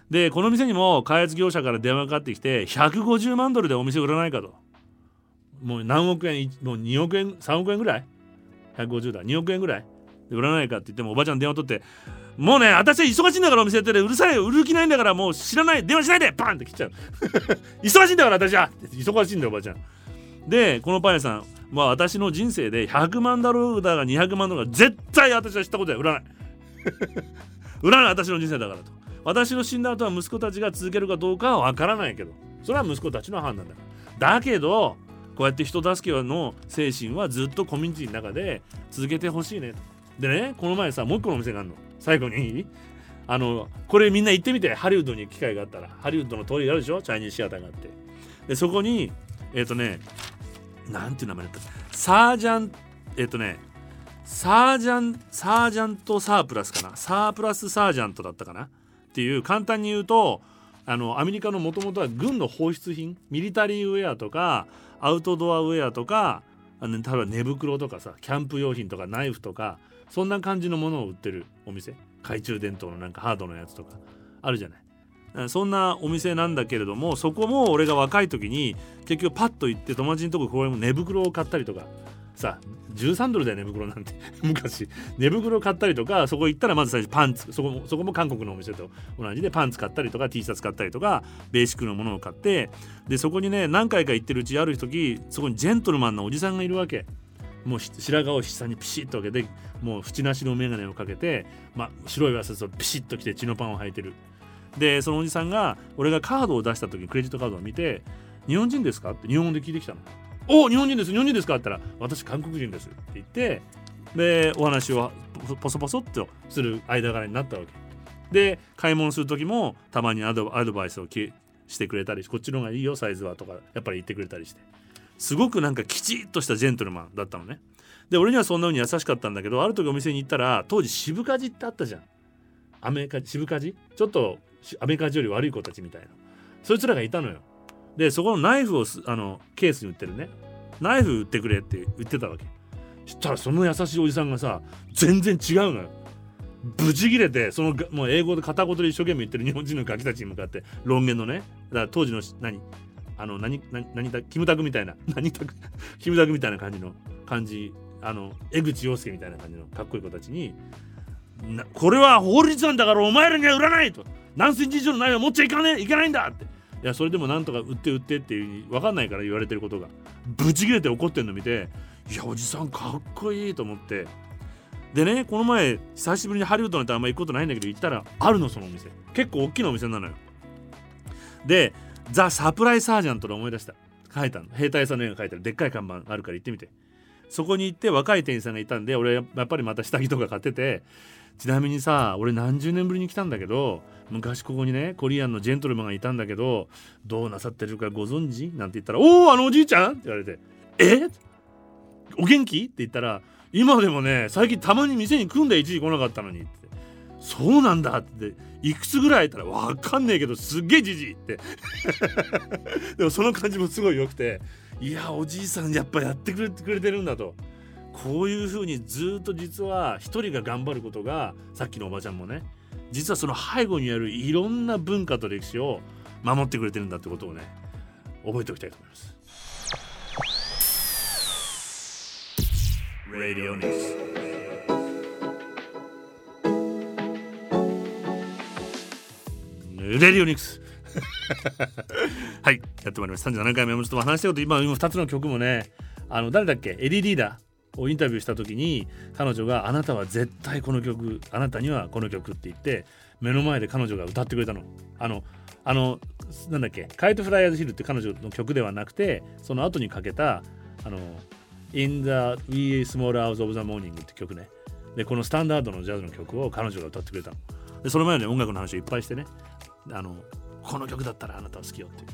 S1: でこの店にも開発業者から電話がかかってきて150万ドルでお店売らないかと。もう何億円もう2億円3億円ぐらい？150だ。2億円ぐらい？で売らないかって言ってもおばちゃん電話取ってもうね私は忙しいんだからお店やっててうるさい売る気ないんだからもう知らない。電話しないで！パンって切っちゃう。忙しいんだから私は。忙しいんだよおばちゃん。でこのパン屋さんまあ私の人生で100万ドルだが200万ドルが絶対私は知ったことで売らない。売らない私の人生だからと。私の死んだ後は息子たちが続けるかどうかは分からないけどそれは息子たちの判断だ。だけどこうやって人助けの精神はずっとコミュニティの中で続けてほしいね。でねこの前さもう一個のお店があるの。最後にあのこれみんな行ってみて。ハリウッドに機会があったら。ハリウッドの通りがあるでしょ？チャイニーズシアターがあって。でそこにえっ、ー、とねなんていう名前だった？サージャンえっ、とねサージャンサージャントサープラスかな？サープラスサージャントだったかな？っていう簡単に言うとあのアメリカのもともとは軍の放出品？ミリタリーウェアとかアウトドアウェアとかあの例えば寝袋とかさキャンプ用品とかナイフとかそんな感じのものを売ってるお店。懐中電灯のなんかハードのやつとか。あるじゃない？そんなお店なんだけれどもそこも俺が若い時に結局パッと行って友達のとここれも寝袋を買ったりとか。さ13ドルだよ寝袋なんて。昔。寝袋買ったりとかそこ行ったらまず最初パンツ。そこもそこも韓国のお店と同じでパンツ買ったりとか T シャツ買ったりとかベーシックのものを買って。でそこにね何回か行ってるうちある時そこにジェントルマンのおじさんがいるわけ。もう白髪を下にピシッと開けてもう縁なしの眼鏡をかけて、まあ、白いワスをピシッと着て血のパンを履いてる。でそのおじさんが俺がカードを出した時クレジットカードを見て「日本人ですか?」って日本語で聞いてきたの。お日本人です日本人ですかって言ったら私韓国人ですって言ってでお話をポソポソっとする間柄になったわけで買い物する時もたまにアドバイスをしてくれたりこっちの方がいいよサイズはとかやっぱり言ってくれたりしてすごくなんかきちっとしたジェントルマンだったのねで俺にはそんな風に優しかったんだけどある時お店に行ったら当時渋かじってあったじゃんアメリカ渋かじちょっとアメリカ人より悪い子たちみたいな。そいつらがいたのよ。でそこのナイフをあのケースに売ってるね。ナイフ売ってくれって言ってたわけ。したらその優しいおじさんがさ全然違うのよ。ブチギレてそのもう英語で片言で一生懸命言ってる日本人のガキたちに向かって論言のね。だから当時の何？あの何何何だキムタクみたいな。何タクキムタクみたいな感じの感じ。あの江口洋介みたいな感じのかっこいい子たちにこれは法律なんだからお前らには売らないと。何センチ以上のナイフは持っちゃいかねいけないんだって。いやそれでもなんとか売って売ってっていう分かんないから言われてることが。ブチ切れて怒ってんの見ていやおじさんかっこいいと思って。でねこの前久しぶりにハリウッドなんてあんま行くことないんだけど行ったらあるのそのお店。結構大きなお店なのよ。でザ・サプライサージャントで思い出した。書いたの。兵隊さんの絵が書いてある。でっかい看板あるから行ってみて。そこに行って若い店員さんがいたんで俺やっぱりまた下着とか買っててちなみにさ俺何十年ぶりに来たんだけど昔ここにねコリアンのジェントルマンがいたんだけどどうなさってるかご存知？なんて言ったら「おおあのおじいちゃん?」って言われて「え？お元気?」って言ったら「今でもね最近たまに店に来んだ一時来なかったのに」って「そうなんだ」っていくつぐらい？言ったら「わかんねえけどすっげえじじい」ってでもその感じもすごい良くていやおじいさんやっぱやってくれてるんだと。こういうふうにずっと実は一人が頑張ることがさっきのおばちゃんもね実はその背後にあるいろんな文化と歴史を守ってくれてるんだってことをね覚えておきたいと思います。Radio News レディオニクスはいやってまいりました37回目もちょっと話したこと今今2つの曲もねあの誰だっけ？エディ・リーダ。ーをインタビューした時に彼女が「あなたは絶対この曲あなたにはこの曲」って言って目の前で彼女が歌ってくれたの。あのあのなんだっけ「カイト・フライヤーズ・ヒル」って彼女の曲ではなくてその後にかけた「あの In the We Small Hours of the Morning」って曲ねでこのスタンダードのジャズの曲を彼女が歌ってくれたの。でその前に音楽の話をいっぱいしてねあのこの曲だったらあなたは好きよってい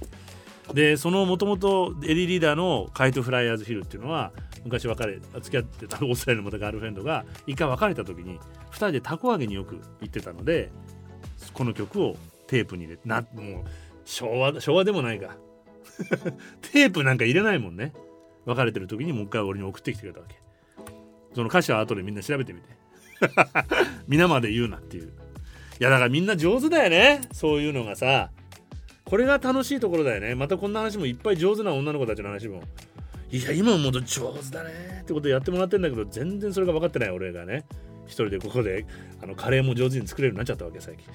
S1: う。でそのもともとエディリーダーの「カイト・フライヤーズ・ヒル」っていうのは昔別れ付き合ってたオーストラリアのまたガールフレンドが一回別れた時に2人でたこ揚げによく行ってたのでこの曲をテープに入れてなもう昭和昭和でもないか。テープなんか入れないもんね。別れてる時にもう一回俺に送ってきてくれたわけ。その歌詞は後でみんな調べてみて。皆まで言うなっていう。いやだからみんな上手だよね。そういうのがさ。これが楽しいところだよね。またこんな話もいっぱい上手な女の子たちの話も。いや今もう上手だねってことやってもらってんだけど全然それが分かってない俺がね一人でここであのカレーも上手に作れるようになっちゃったわけ最近。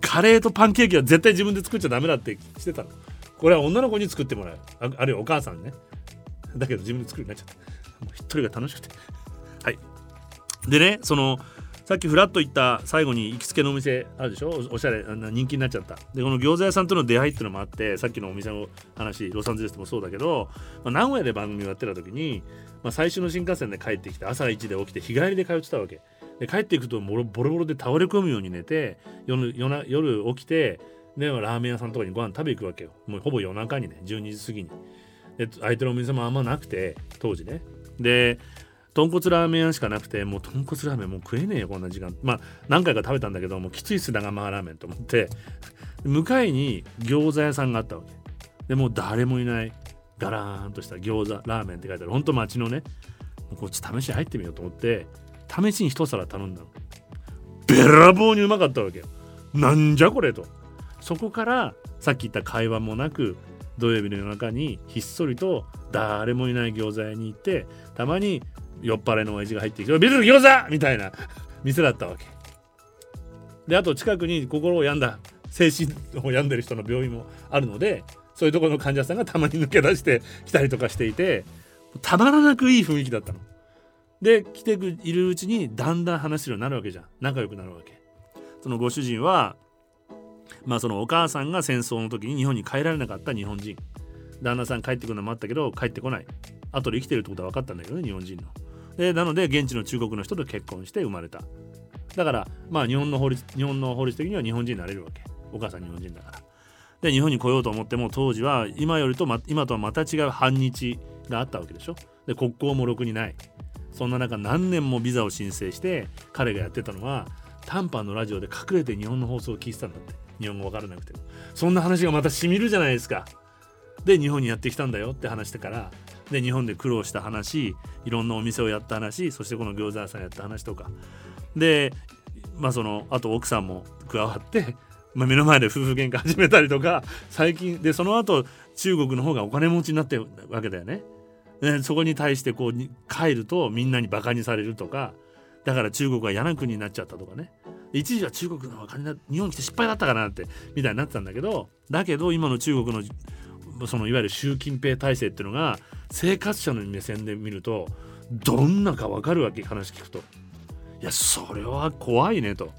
S1: カレーとパンケーキは絶対自分で作っちゃダメだってしてたの。これは女の子に作ってもらう。ああるいはお母さんね。だけど自分で作るようになっちゃった。もう一人が楽しくて。はい。でねそのさっきフラッと行った最後に行きつけのお店あるでしょ？おしゃれ人気になっちゃった。でこの餃子屋さんとの出会いっていうのもあってさっきのお店の話ロサンゼルスでもそうだけど、まあ、名古屋で番組をやってた時に、まあ、最終の新幹線で帰ってきて朝1で起きて日帰りで通ってたわけ。で帰っていくとボロボロで倒れ込むように寝て夜夜起きてでラーメン屋さんとかにご飯食べ行くわけよ。もうほぼ夜中にね12時過ぎに。で相手のお店もあんまなくて当時ね。で豚骨ラーメン屋しかなくてもう豚骨ラーメンもう食えねえよこんな時間。まあ何回か食べたんだけどもうきついっすだがラーメンと思って。向かいに餃子屋さんがあったわけ。でもう誰もいない。ガラーンとした餃子ラーメンって書いてある。ほんと街のね。こっち試し入ってみようと思って試しに一皿頼んだの。べらぼうにうまかったわけよ。なんじゃこれと。そこからさっき言った会話もなく土曜日の夜中にひっそりと誰もいない餃子屋に行ってたまに酔っ払いの親父が入ってきて「ビル餃子!」みたいな店だったわけであと近くに心を病んだ精神を病んでる人の病院もあるのでそういうところの患者さんがたまに抜け出してきたりとかしていてたまらなくいい雰囲気だったの。で来ているうちにだんだん話するようになるわけじゃん仲良くなるわけ。そのご主人はまあそのお母さんが戦争の時に日本に帰られなかった日本人旦那さん帰ってくるのもあったけど帰ってこない後で生きてるってことは分かったんだけどね日本人の。でなので現地の中国の人と結婚して生まれた。だからまあ日本の法律日本の法律的には日本人になれるわけ。お母さん日本人だから。で日本に来ようと思っても当時は今よりと、ま、今とはまた違う反日があったわけでしょ。で国交もろくにない。そんな中何年もビザを申請して彼がやってたのは短波のラジオで隠れて日本の放送を聞いてたんだって。日本語分からなくても。そんな話がまたしみるじゃないですか。で日本にやってきたんだよって話してからで日本で苦労した話いろんなお店をやった話そしてこの餃子屋さんやった話とかでまあそのあと奥さんも加わって、まあ、目の前で夫婦喧嘩始めたりとか最近でその後中国の方がお金持ちになってるわけだよね。そこに対してこう帰るとみんなにバカにされるとかだから中国は嫌な国になっちゃったとかね一時は中国の方が金日本来て失敗だったかなってみたいになってたんだけどだけど今の中国のそのいわゆる習近平体制っていうのが生活者の目線で見るとどんなか分かるわけ話聞くと。いやそれは怖いねと。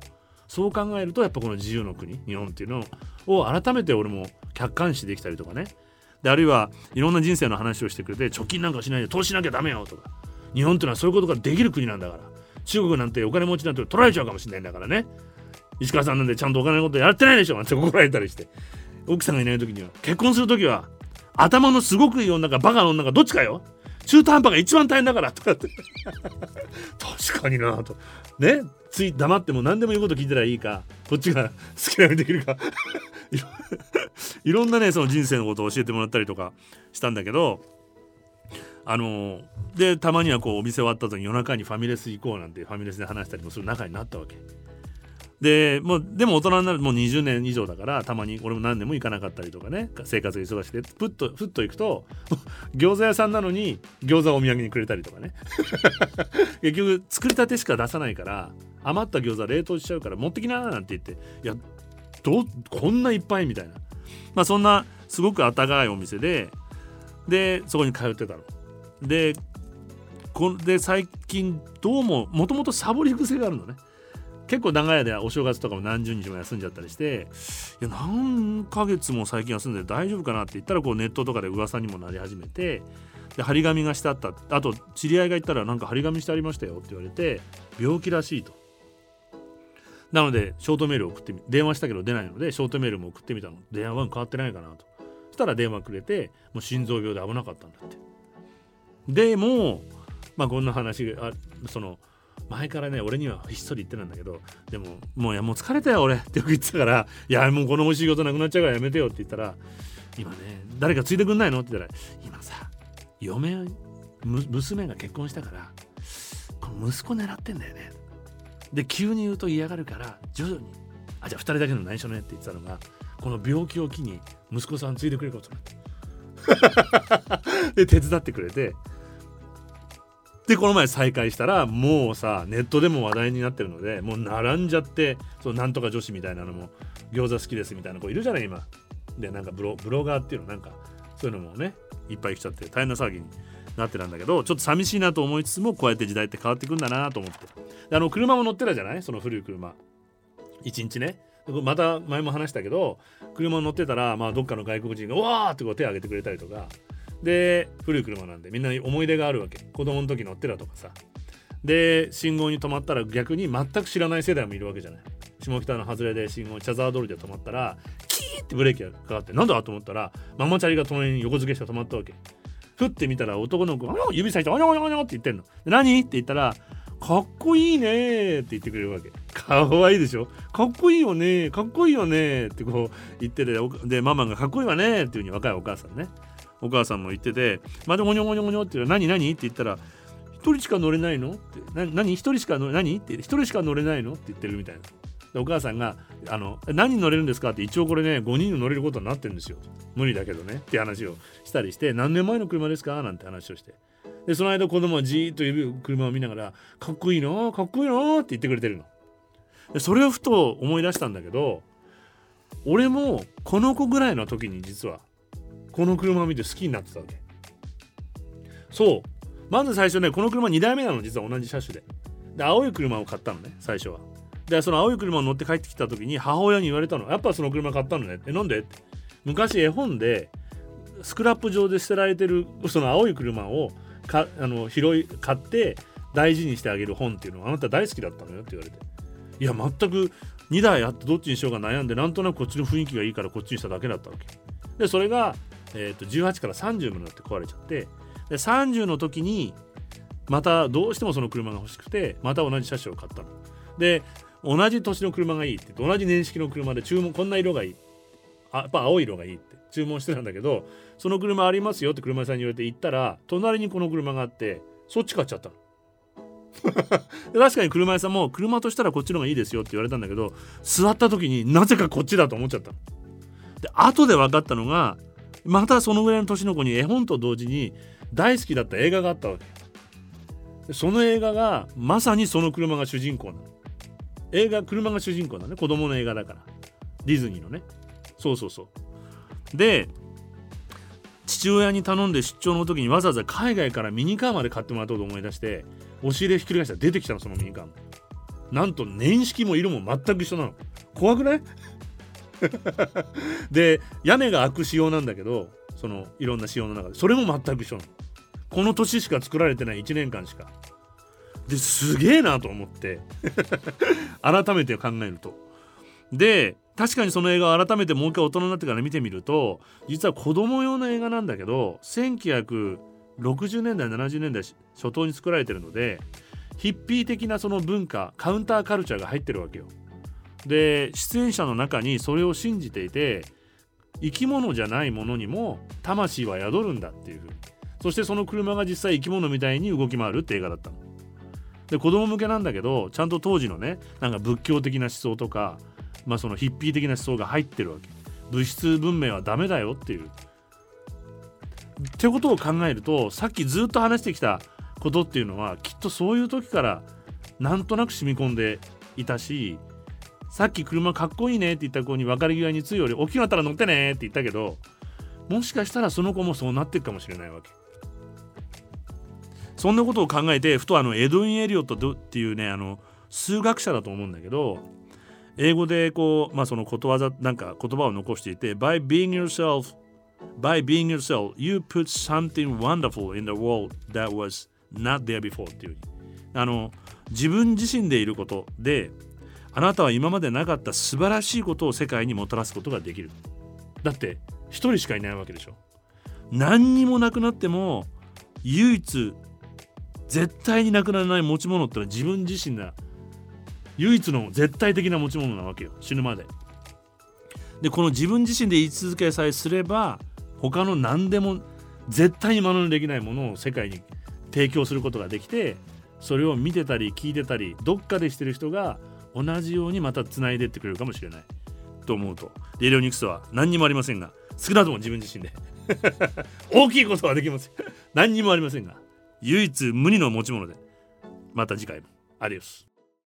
S1: そう考えるとやっぱこの自由の国日本っていうのを改めて俺も客観視できたりとかね。であるいはいろんな人生の話をしてくれて貯金なんかしないで投資しなきゃダメよとか。日本っていうのはそういうことができる国なんだから。中国なんてお金持ちなんて取られちゃうかもしれないんだからね。石川さんなんでちゃんとお金のことやってないでしょなんて怒られたりして。奥さんがいない時には結婚する時は頭のすごくいい女かバカな女かどっちかよ。中途半端が一番大変だからとかって。確かになと。ね？つい黙っても何でも言うこと聞いたらいいかこっちが好きなようにできるか。いろんなねその人生のことを教えてもらったりとかしたんだけどあのでたまにはこうお店終わった後に夜中にファミレス行こうなんてファミレスで話したりもする仲になったわけ。でもうでも大人になるもう20年以上だからたまに俺も何年も行かなかったりとかね。生活が忙しくて。ふっとふっと行くと 餃子屋さんなのに餃子をお土産にくれたりとかね。結局作りたてしか出さないから余った餃子冷凍しちゃうから持ってきななんて言って。いやどこんないっぱいみたいな。まあそんなすごくあったかいお店ででそこに通ってたの。でこで最近どうももともとサボり癖があるのね。結構長い間お正月とかも何十日も休んじゃったりしていや何ヶ月も最近休んで大丈夫かなって言ったらこうネットとかで噂にもなり始めてで張り紙がしてあった。あと知り合いが言ったらなんか張り紙してありましたよって言われて病気らしいと。なのでショートメール送ってみ電話したけど出ないのでショートメールも送ってみたの。電話番変わってないかなと。そしたら電話くれてもう心臓病で危なかったんだって。でもまあこんな話がその前からね俺にはひっそり言ってたんだけどでももういやもう疲れたよ俺ってよく言ってたからいやもうこのお仕事なくなっちゃうからやめてよって言ったら今ね誰かついてくんないの？って言ったら今さ嫁娘が結婚したからこの息子狙ってんだよね。で急に言うと嫌がるから徐々にあじゃあ2人だけの内緒ねって言ってたのがこの病気を機に息子さんついてくれることになって で手伝ってくれてでこの前再会したらもうさネットでも話題になってるのでもう並んじゃってそのなんとか女子みたいなのも餃子好きですみたいな子いるじゃない今。でなんかブロブロガーっていうのなんかそういうのもねいっぱい来ちゃって大変な騒ぎになってたんだけどちょっと寂しいなと思いつつもこうやって時代って変わっていくんだなと思って。であの車も乗ってたじゃない？その古い車。一日ね。また前も話したけど車乗ってたら、まあ、どっかの外国人が「わー!」ってこう手を挙げてくれたりとかで古い車なんでみんな思い出があるわけ。子供の時乗ってたとかさ。で信号に止まったら逆に全く知らない世代もいるわけじゃない。下北の外れで信号茶沢通りで止まったらキーってブレーキがかかってなんだと思ったらママチャリが隣に横付けして止まったわけ。ふって見たら男の子が指さして「おにょおにょおにょ」って言ってんの。何？って言ったら「かっこいいね」って言ってくれるわけ。かわいいでしょ？かっこいいよねかっこいいよねってこう言っててでママがかっこいいわねっていうふうに若いお母さんね。お母さんも言ってて「まだおにょおにょおにょ」って言ったら「何何?」って言ったら「一人しか乗れないの?」って「何一人しか乗れ何?」って「一人しか乗れないの?」って言ってるみたいな。でお母さんがあの「何乗れるんですか?」って一応これね5人乗れることになってるんですよ無理だけどねって話をしたりして「何年前の車ですか?」なんて話をしてでその間子供はじーっといる車を見ながら「かっこいいなかっこいいな」って言ってくれてるのでそれをふと思い出したんだけど俺もこの子ぐらいの時に実はこの車を見て好きになってたわけ。そう。まず最初ねこの車2台目なの。実は同じ車種で。で青い車を買ったのね最初は。でその青い車を乗って帰ってきた時に母親に言われたの。やっぱその車買ったのね。えなんで？って。昔絵本でスクラップ場で捨てられてるその青い車をかあの拾い買って大事にしてあげる本っていうのはあなた大好きだったのよ。って言われて。いや全く2台あってどっちにしようか悩んでなんとなくこっちの雰囲気がいいからこっちにしただけだったわけ。でそれが、えー、と18から30になって壊れちゃってで30の時にまたどうしてもその車が欲しくてまた同じ車種を買ったの。で同じ年の車がいいってって同じ年式の車で注文こんな色がいい。あやっぱ青い色がいいって注文してたんだけどその車ありますよって車屋さんに言われて行ったら隣にこの車があってそっち買っちゃったの。確かに車屋さんも車としたらこっちの方がいいですよって言われたんだけど座った時になぜかこっちだと思っちゃったで後で分かったのがまたそのぐらいの年の子に絵本と同時に大好きだった映画があったわけ。その映画がまさにその車が主人公なの。映画車が主人公なのね。子供の映画だから。ディズニーのね。そうそうそう。で父親に頼んで出張の時にわざわざ海外からミニカーまで買ってもらったと思い出して押し入れひっくり返したら出てきたのそのミニカーなんと年式も色も全く一緒なの。怖くない？で屋根が開く仕様なんだけどそのいろんな仕様の中で。それも全く一緒なの。この年しか作られてない1年間しか。ですげえなと思って。改めて考えると。で確かにその映画を改めてもう一回大人になってから見てみると実は子供用の映画なんだけど1960年代70年代初頭に作られてるのでヒッピー的なその文化カウンターカルチャーが入ってるわけよ。で出演者の中にそれを信じていて生き物じゃないものにも魂は宿るんだっていうふうにそしてその車が実際生き物みたいに動き回るって映画だったの。で子供向けなんだけどちゃんと当時のねなんか仏教的な思想とか、まあ、そのヒッピー的な思想が入ってるわけ物質文明はダメだよっていう。ってことを考えるとさっきずっと話してきたことっていうのはきっとそういう時からなんとなく染み込んでいたしさっき車かっこいいねって言った子に別れ際に強いより大きくなったら乗ってねって言ったけどもしかしたらその子もそうなっていくかもしれないわけ。そんなことを考えてふとあのエドウィン・エリオットっていうねあの数学者だと思うんだけど英語でこうまあそのことわざなんか言葉を残していて By being yourself by being yourself you put something wonderful in the world that was not there before っていうあの自分自身でいることであなたは今までなかった素晴らしいことを世界にもたらすことができる。だって一人しかいないわけでしょ。何にもなくなっても唯一絶対になくならない持ち物ってのは自分自身な唯一の絶対的な持ち物なわけよ。死ぬまで。でこの自分自身で言い続けさえすれば他の何でも絶対に真似できないものを世界に提供することができてそれを見てたり聞いてたりどっかでしてる人が同じようにまたつないでってくれるかもしれない。と思うと。レディオニクスは何にもありませんが。少なくとも自分自身で。大きいことはできません。何にもありませんが。唯一無二の持ち物で。また次回も。アディオス。